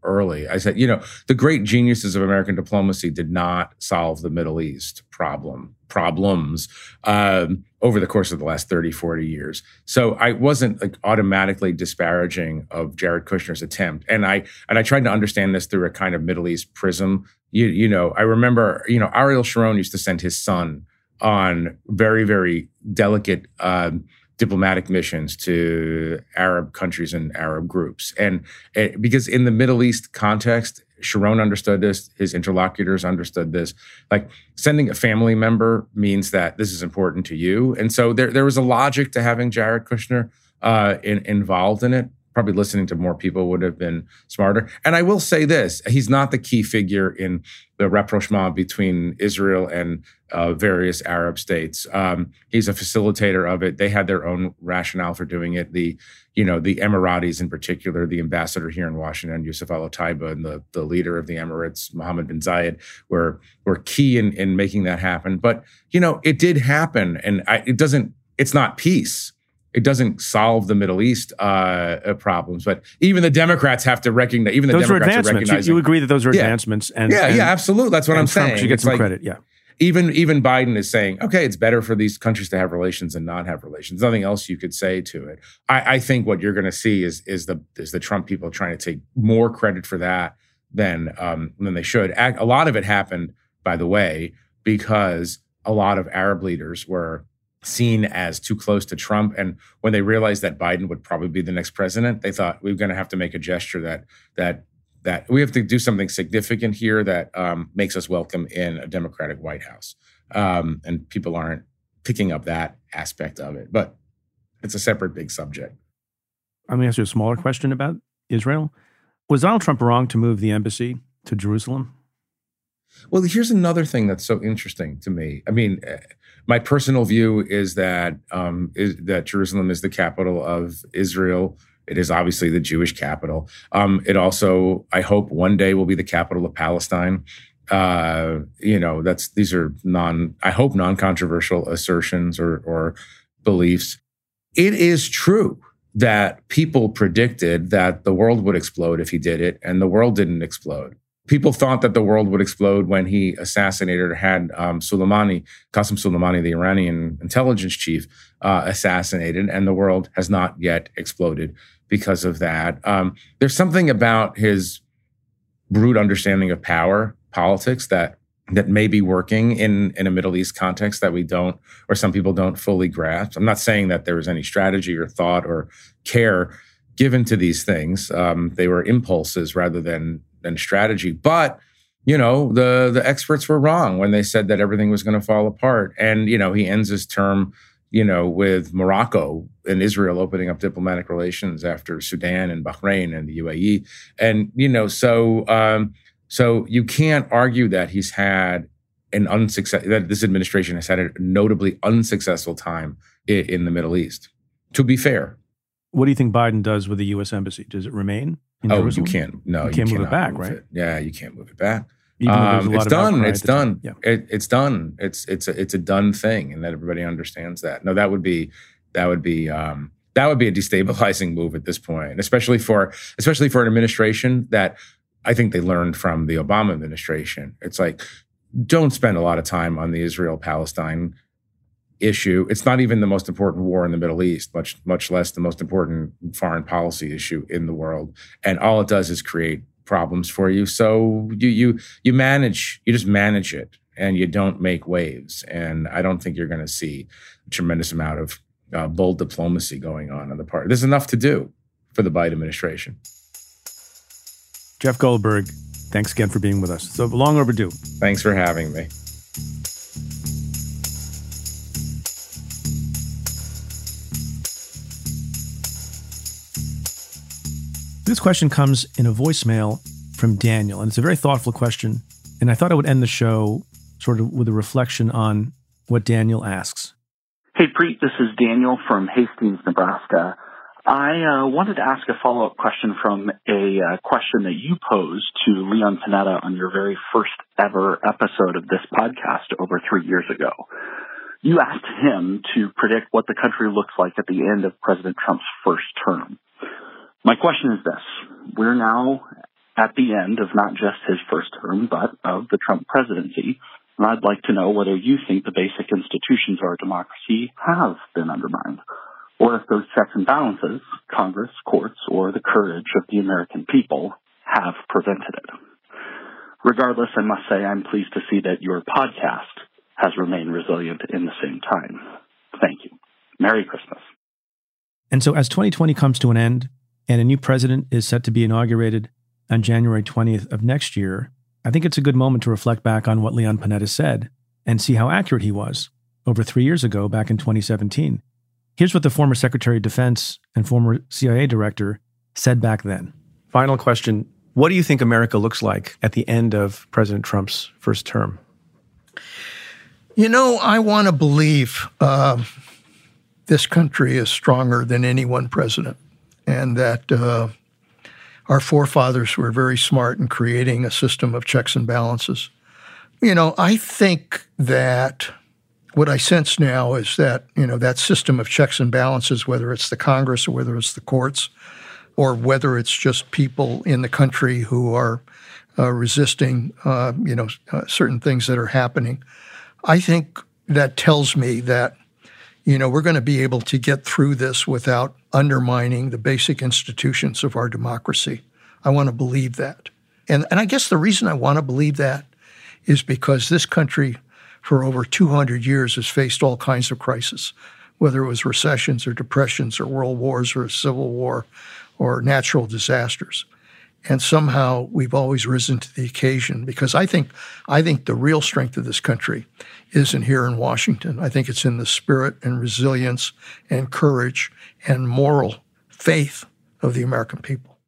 Speaker 3: early. I said, you know, the great geniuses of American diplomacy did not solve the Middle East problem problems um, over the course of the last 30, 40 years. So I wasn't like automatically disparaging of Jared Kushner's attempt. And I and I tried to understand this through a kind of Middle East prism. You, you know, I remember, you know, Ariel Sharon used to send his son on very, very delicate um, diplomatic missions to Arab countries and Arab groups. And uh, because in the Middle East context, Sharon understood this, his interlocutors understood this. Like sending a family member means that this is important to you. And so there, there was a logic to having Jared Kushner uh, in, involved in it. Probably listening to more people would have been smarter. And I will say this he's not the key figure in the rapprochement between Israel and uh, various Arab states. Um, he's a facilitator of it. They had their own rationale for doing it. The, you know, the Emiratis in particular, the ambassador here in Washington, Yusuf Al Otaiba, and the, the leader of the Emirates, Mohammed bin Zayed, were were key in in making that happen. But you know, it did happen, and I, it doesn't. It's not peace. It doesn't solve the Middle East uh, problems, but even the Democrats have to recognize. Even the
Speaker 2: those
Speaker 3: Democrats
Speaker 2: are advancements.
Speaker 3: recognizing.
Speaker 2: You, you agree that those are
Speaker 3: Yeah.
Speaker 2: advancements, and
Speaker 3: yeah,
Speaker 2: and,
Speaker 3: yeah, absolutely. That's what I'm
Speaker 2: Trump
Speaker 3: saying.
Speaker 2: should get
Speaker 3: It's
Speaker 2: some
Speaker 3: like-
Speaker 2: credit. Yeah.
Speaker 3: even even Biden is saying, okay, it's better for these countries to have relations and not have relations. Nothing else you could say to it. I, I think what you're going to see is is the is the Trump people trying to take more credit for that than um, than they should. A lot of it happened, by the way, because a lot of Arab leaders were seen as too close to Trump, and when they realized that Biden would probably be the next president, they thought we're going to have to make a gesture that that that we have to do something significant here that um, makes us welcome in a Democratic White House. Um, and people aren't picking up that aspect of it, but it's a separate big subject.
Speaker 2: I'm going to ask you a smaller question about Israel. Was Donald Trump wrong to move the embassy to Jerusalem?
Speaker 3: Well, here's another thing that's so interesting to me. I mean, eh, my personal view is that um, is that Jerusalem is the capital of Israel. It is obviously the Jewish capital. Um, it also, I hope, one day will be the capital of Palestine. Uh, you know, that's these are non, I hope, non-controversial assertions or or beliefs. It is true that people predicted that the world would explode if he did it, and the world didn't explode people thought that the world would explode when he assassinated or had um, Soleimani, Qasem Soleimani, the Iranian intelligence chief, uh, assassinated, and the world has not yet exploded because of that. Um, there's something about his brute understanding of power, politics that that may be working in in a Middle East context that we don't, or some people don't fully grasp. I'm not saying that there was any strategy or thought or care given to these things. Um, they were impulses rather than than strategy. But you know, the the experts were wrong when they said that everything was going to fall apart. And you know, he ends his term, you know, with Morocco and Israel opening up diplomatic relations after Sudan and Bahrain and the UAE. And you know, so um, so you can't argue that he's had an unsuccessful that this administration has had a notably unsuccessful time in, in the Middle East. To be fair,
Speaker 2: What do you think Biden does with the U.S. embassy? Does it remain in
Speaker 3: oh,
Speaker 2: Jerusalem?
Speaker 3: you can't. No,
Speaker 2: You can't move it back,
Speaker 3: move
Speaker 2: right?
Speaker 3: it. Yeah, you can't move it back.
Speaker 2: Even though there's a
Speaker 3: Um, it's done. It's
Speaker 2: at the time.
Speaker 3: done.
Speaker 2: Yeah.
Speaker 3: It, it's done. It's it's a, it's a done thing, and that everybody understands that. No, that would be that would be um, that would be a destabilizing move at this point, especially for especially for an administration that I think they learned from the Obama administration. It's like don't spend a lot of time on the Israel Palestine issue. It's not even the most important war in the Middle East, much much less the most important foreign policy issue in the world. And all it does is create problems for you. So you you you manage, you just manage it and you don't make waves. And I don't think you're going to see a tremendous amount of uh, bold diplomacy going on on the part. There's enough to do for the Biden administration.
Speaker 2: Jeff Goldberg, thanks again for being with us. So long overdue.
Speaker 3: Thanks for having me.
Speaker 2: This question comes in a voicemail from Daniel, and it's a very thoughtful question. And I thought I would end the show sort of with a reflection on what Daniel asks.
Speaker 5: Hey, Preet, this is Daniel from Hastings, Nebraska. I uh, wanted to ask a follow up question from a uh, question that you posed to Leon Panetta on your very first ever episode of this podcast over three years ago. You asked him to predict what the country looks like at the end of President Trump's first term. My question is this We're now at the end of not just his first term, but of the Trump presidency. And I'd like to know whether you think the basic institutions of our democracy have been undermined, or if those checks and balances, Congress, courts, or the courage of the American people have prevented it. Regardless, I must say I'm pleased to see that your podcast has remained resilient in the same time. Thank you. Merry Christmas.
Speaker 2: And so, as 2020 comes to an end and a new president is set to be inaugurated on January 20th of next year, I think it's a good moment to reflect back on what Leon Panetta said and see how accurate he was over three years ago, back in 2017. Here's what the former Secretary of Defense and former CIA director said back then. Final question What do you think America looks like at the end of President Trump's first term?
Speaker 6: You know, I want to believe uh, this country is stronger than any one president, and that uh, our forefathers were very smart in creating a system of checks and balances. You know, I think that what I sense now is that, you know, that system of checks and balances, whether it's the Congress or whether it's the courts, or whether it's just people in the country who are uh, resisting, uh, you know, uh, certain things that are happening, I think that tells me that, you know, we're going to be able to get through this without undermining the basic institutions of our democracy. I want to believe that. And, and I guess the reason I want to believe that is because this country, for over 200 years, has faced all kinds of crises, whether it was recessions or depressions or world wars or a civil war or natural disasters. And somehow we've always risen to the occasion because I think I think the real strength of this country isn't here in Washington. I think it's in the spirit and resilience and courage and moral faith of the American people.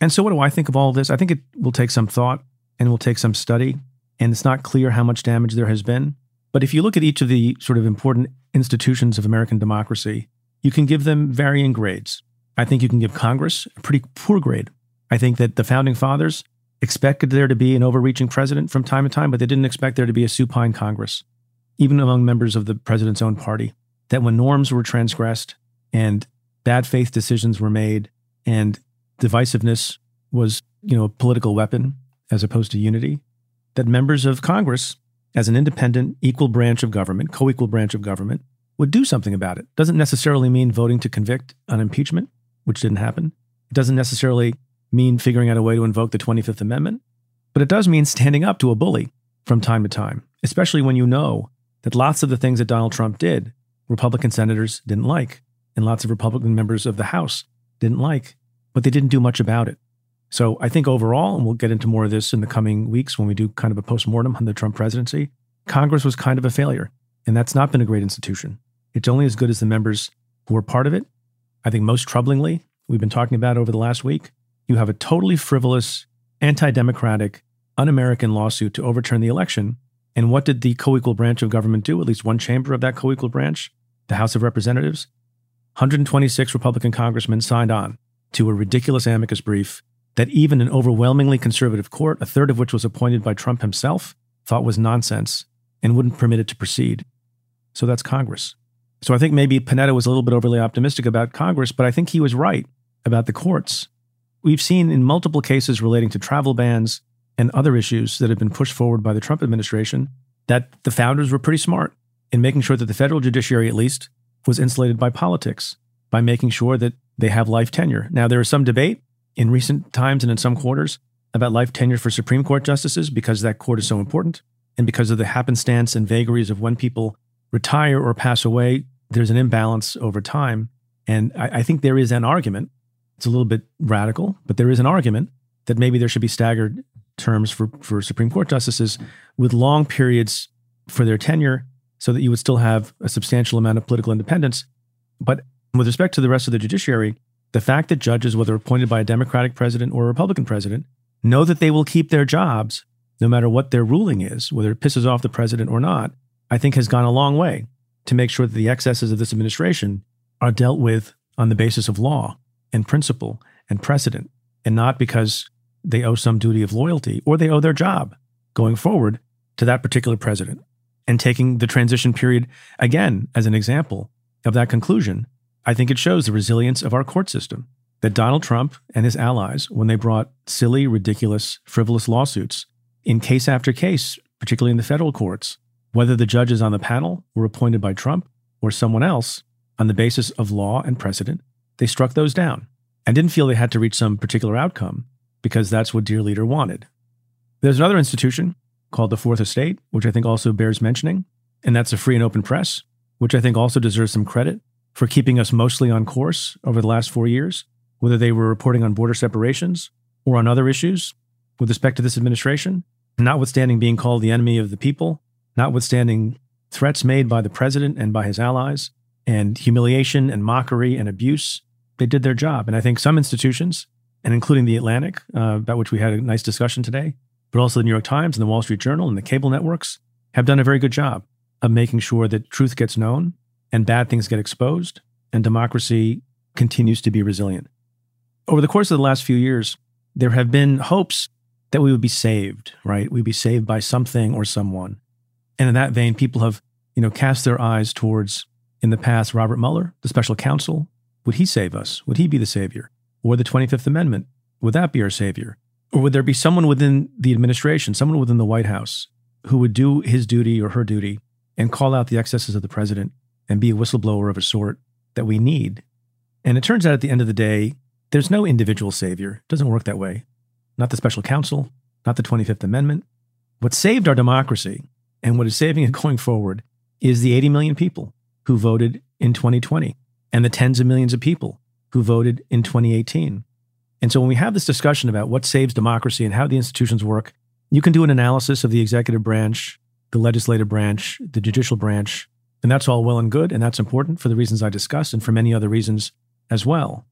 Speaker 2: And so, what do I think of all this? I think it will take some thought and will take some study. And it's not clear how much damage there has been. But if you look at each of the sort of important institutions of American democracy, you can give them varying grades. I think you can give Congress a pretty poor grade. I think that the founding fathers expected there to be an overreaching president from time to time, but they didn't expect there to be a supine Congress, even among members of the president's own party. That when norms were transgressed and bad faith decisions were made and divisiveness was, you know, a political weapon as opposed to unity, that members of Congress, as an independent, equal branch of government, co equal branch of government, would do something about it. Doesn't necessarily mean voting to convict on impeachment, which didn't happen. It doesn't necessarily mean figuring out a way to invoke the 25th Amendment, but it does mean standing up to a bully from time to time, especially when you know that lots of the things that Donald Trump did, Republican senators didn't like, and lots of Republican members of the House didn't like, but they didn't do much about it. So I think overall, and we'll get into more of this in the coming weeks when we do kind of a postmortem on the Trump presidency, Congress was kind of a failure. And that's not been a great institution. It's only as good as the members who were part of it. I think most troublingly, we've been talking about over the last week, you have a totally frivolous, anti democratic, un American lawsuit to overturn the election. And what did the co equal branch of government do? At least one chamber of that co equal branch, the House of Representatives. 126 Republican congressmen signed on to a ridiculous amicus brief that even an overwhelmingly conservative court, a third of which was appointed by Trump himself, thought was nonsense and wouldn't permit it to proceed. So that's Congress. So I think maybe Panetta was a little bit overly optimistic about Congress, but I think he was right about the courts. We've seen in multiple cases relating to travel bans and other issues that have been pushed forward by the Trump administration that the founders were pretty smart in making sure that the federal judiciary, at least, was insulated by politics by making sure that they have life tenure. Now, there is some debate in recent times and in some quarters about life tenure for Supreme Court justices because that court is so important and because of the happenstance and vagaries of when people retire or pass away. There's an imbalance over time. And I, I think there is an argument. It's a little bit radical, but there is an argument that maybe there should be staggered terms for, for Supreme Court justices with long periods for their tenure so that you would still have a substantial amount of political independence. But with respect to the rest of the judiciary, the fact that judges, whether appointed by a Democratic president or a Republican president, know that they will keep their jobs no matter what their ruling is, whether it pisses off the president or not, I think has gone a long way to make sure that the excesses of this administration are dealt with on the basis of law and principle and precedent, and not because they owe some duty of loyalty or they owe their job going forward to that particular president. And taking the transition period again as an example of that conclusion, I think it shows the resilience of our court system that Donald Trump and his allies, when they brought silly, ridiculous, frivolous lawsuits in case after case, particularly in the federal courts, whether the judges on the panel were appointed by Trump or someone else on the basis of law and precedent, they struck those down and didn't feel they had to reach some particular outcome because that's what Dear Leader wanted. There's another institution called the Fourth Estate, which I think also bears mentioning, and that's a free and open press, which I think also deserves some credit for keeping us mostly on course over the last four years, whether they were reporting on border separations or on other issues with respect to this administration, notwithstanding being called the enemy of the people, notwithstanding threats made by the president and by his allies, and humiliation and mockery and abuse. They did their job. And I think some institutions, and including the Atlantic, uh, about which we had a nice discussion today, but also the New York Times and the Wall Street Journal and the cable networks, have done a very good job of making sure that truth gets known and bad things get exposed and democracy continues to be resilient. Over the course of the last few years, there have been hopes that we would be saved, right? We'd be saved by something or someone. And in that vein, people have, you know, cast their eyes towards, in the past, Robert Mueller, the special counsel. Would he save us? Would he be the savior? Or the 25th Amendment? Would that be our savior? Or would there be someone within the administration, someone within the White House, who would do his duty or her duty and call out the excesses of the president and be a whistleblower of a sort that we need? And it turns out at the end of the day, there's no individual savior. It doesn't work that way not the special counsel, not the 25th Amendment. What saved our democracy and what is saving it going forward is the 80 million people who voted in 2020 and the tens of millions of people who voted in 2018. And so when we have this discussion about what saves democracy and how the institutions work, you can do an analysis of the executive branch, the legislative branch, the judicial branch, and that's all well and good. And that's important for the reasons I discussed and for many other reasons as well.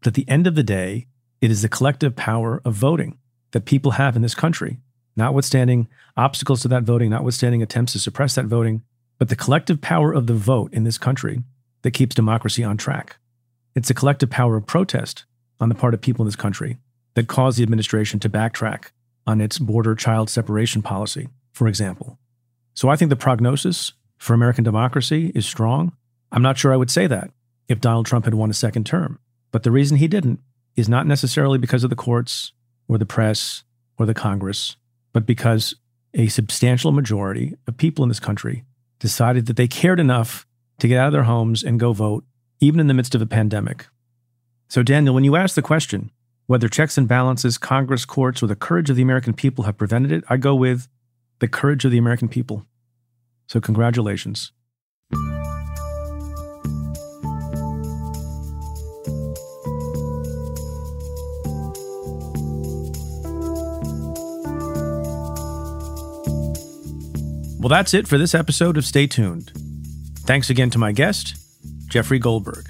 Speaker 2: But at the end of the day, it is the collective power of voting that people have in this country, notwithstanding obstacles to that voting, notwithstanding attempts to suppress that voting, but the collective power of the vote in this country that keeps democracy on track. It's the collective power of protest on the part of people in this country that caused the administration to backtrack on its border child separation policy, for example. So I think the prognosis for American democracy is strong. I'm not sure I would say that if Donald Trump had won a second term. But the reason he didn't is not necessarily because of the courts or the press or the Congress, but because a substantial majority of people in this country decided that they cared enough to get out of their homes and go vote, even in the midst of a pandemic. So, Daniel, when you ask the question whether checks and balances, Congress, courts, or the courage of the American people have prevented it, I go with the courage of the American people. So, congratulations. Well, that's it for this episode of Stay Tuned. Thanks again to my guest, Jeffrey Goldberg.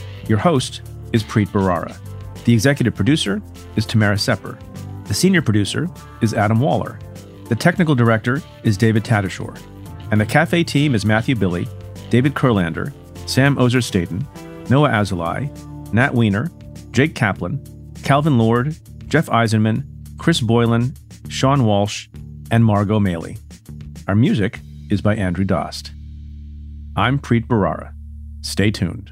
Speaker 2: Your host is Preet Bharara. The executive producer is Tamara Sepper. The senior producer is Adam Waller. The technical director is David Tatasciore. And the cafe team is Matthew Billy, David Kurlander, Sam Ozer Staton, Noa Azulai, Nat Weiner, Jake Kaplan, Calvin Lord, Jeff Eisenman, Chris Boylan, Sean Walsh, and Margot Maley. Our music is by Andrew Dost. I'm Preet Bharara. Stay tuned.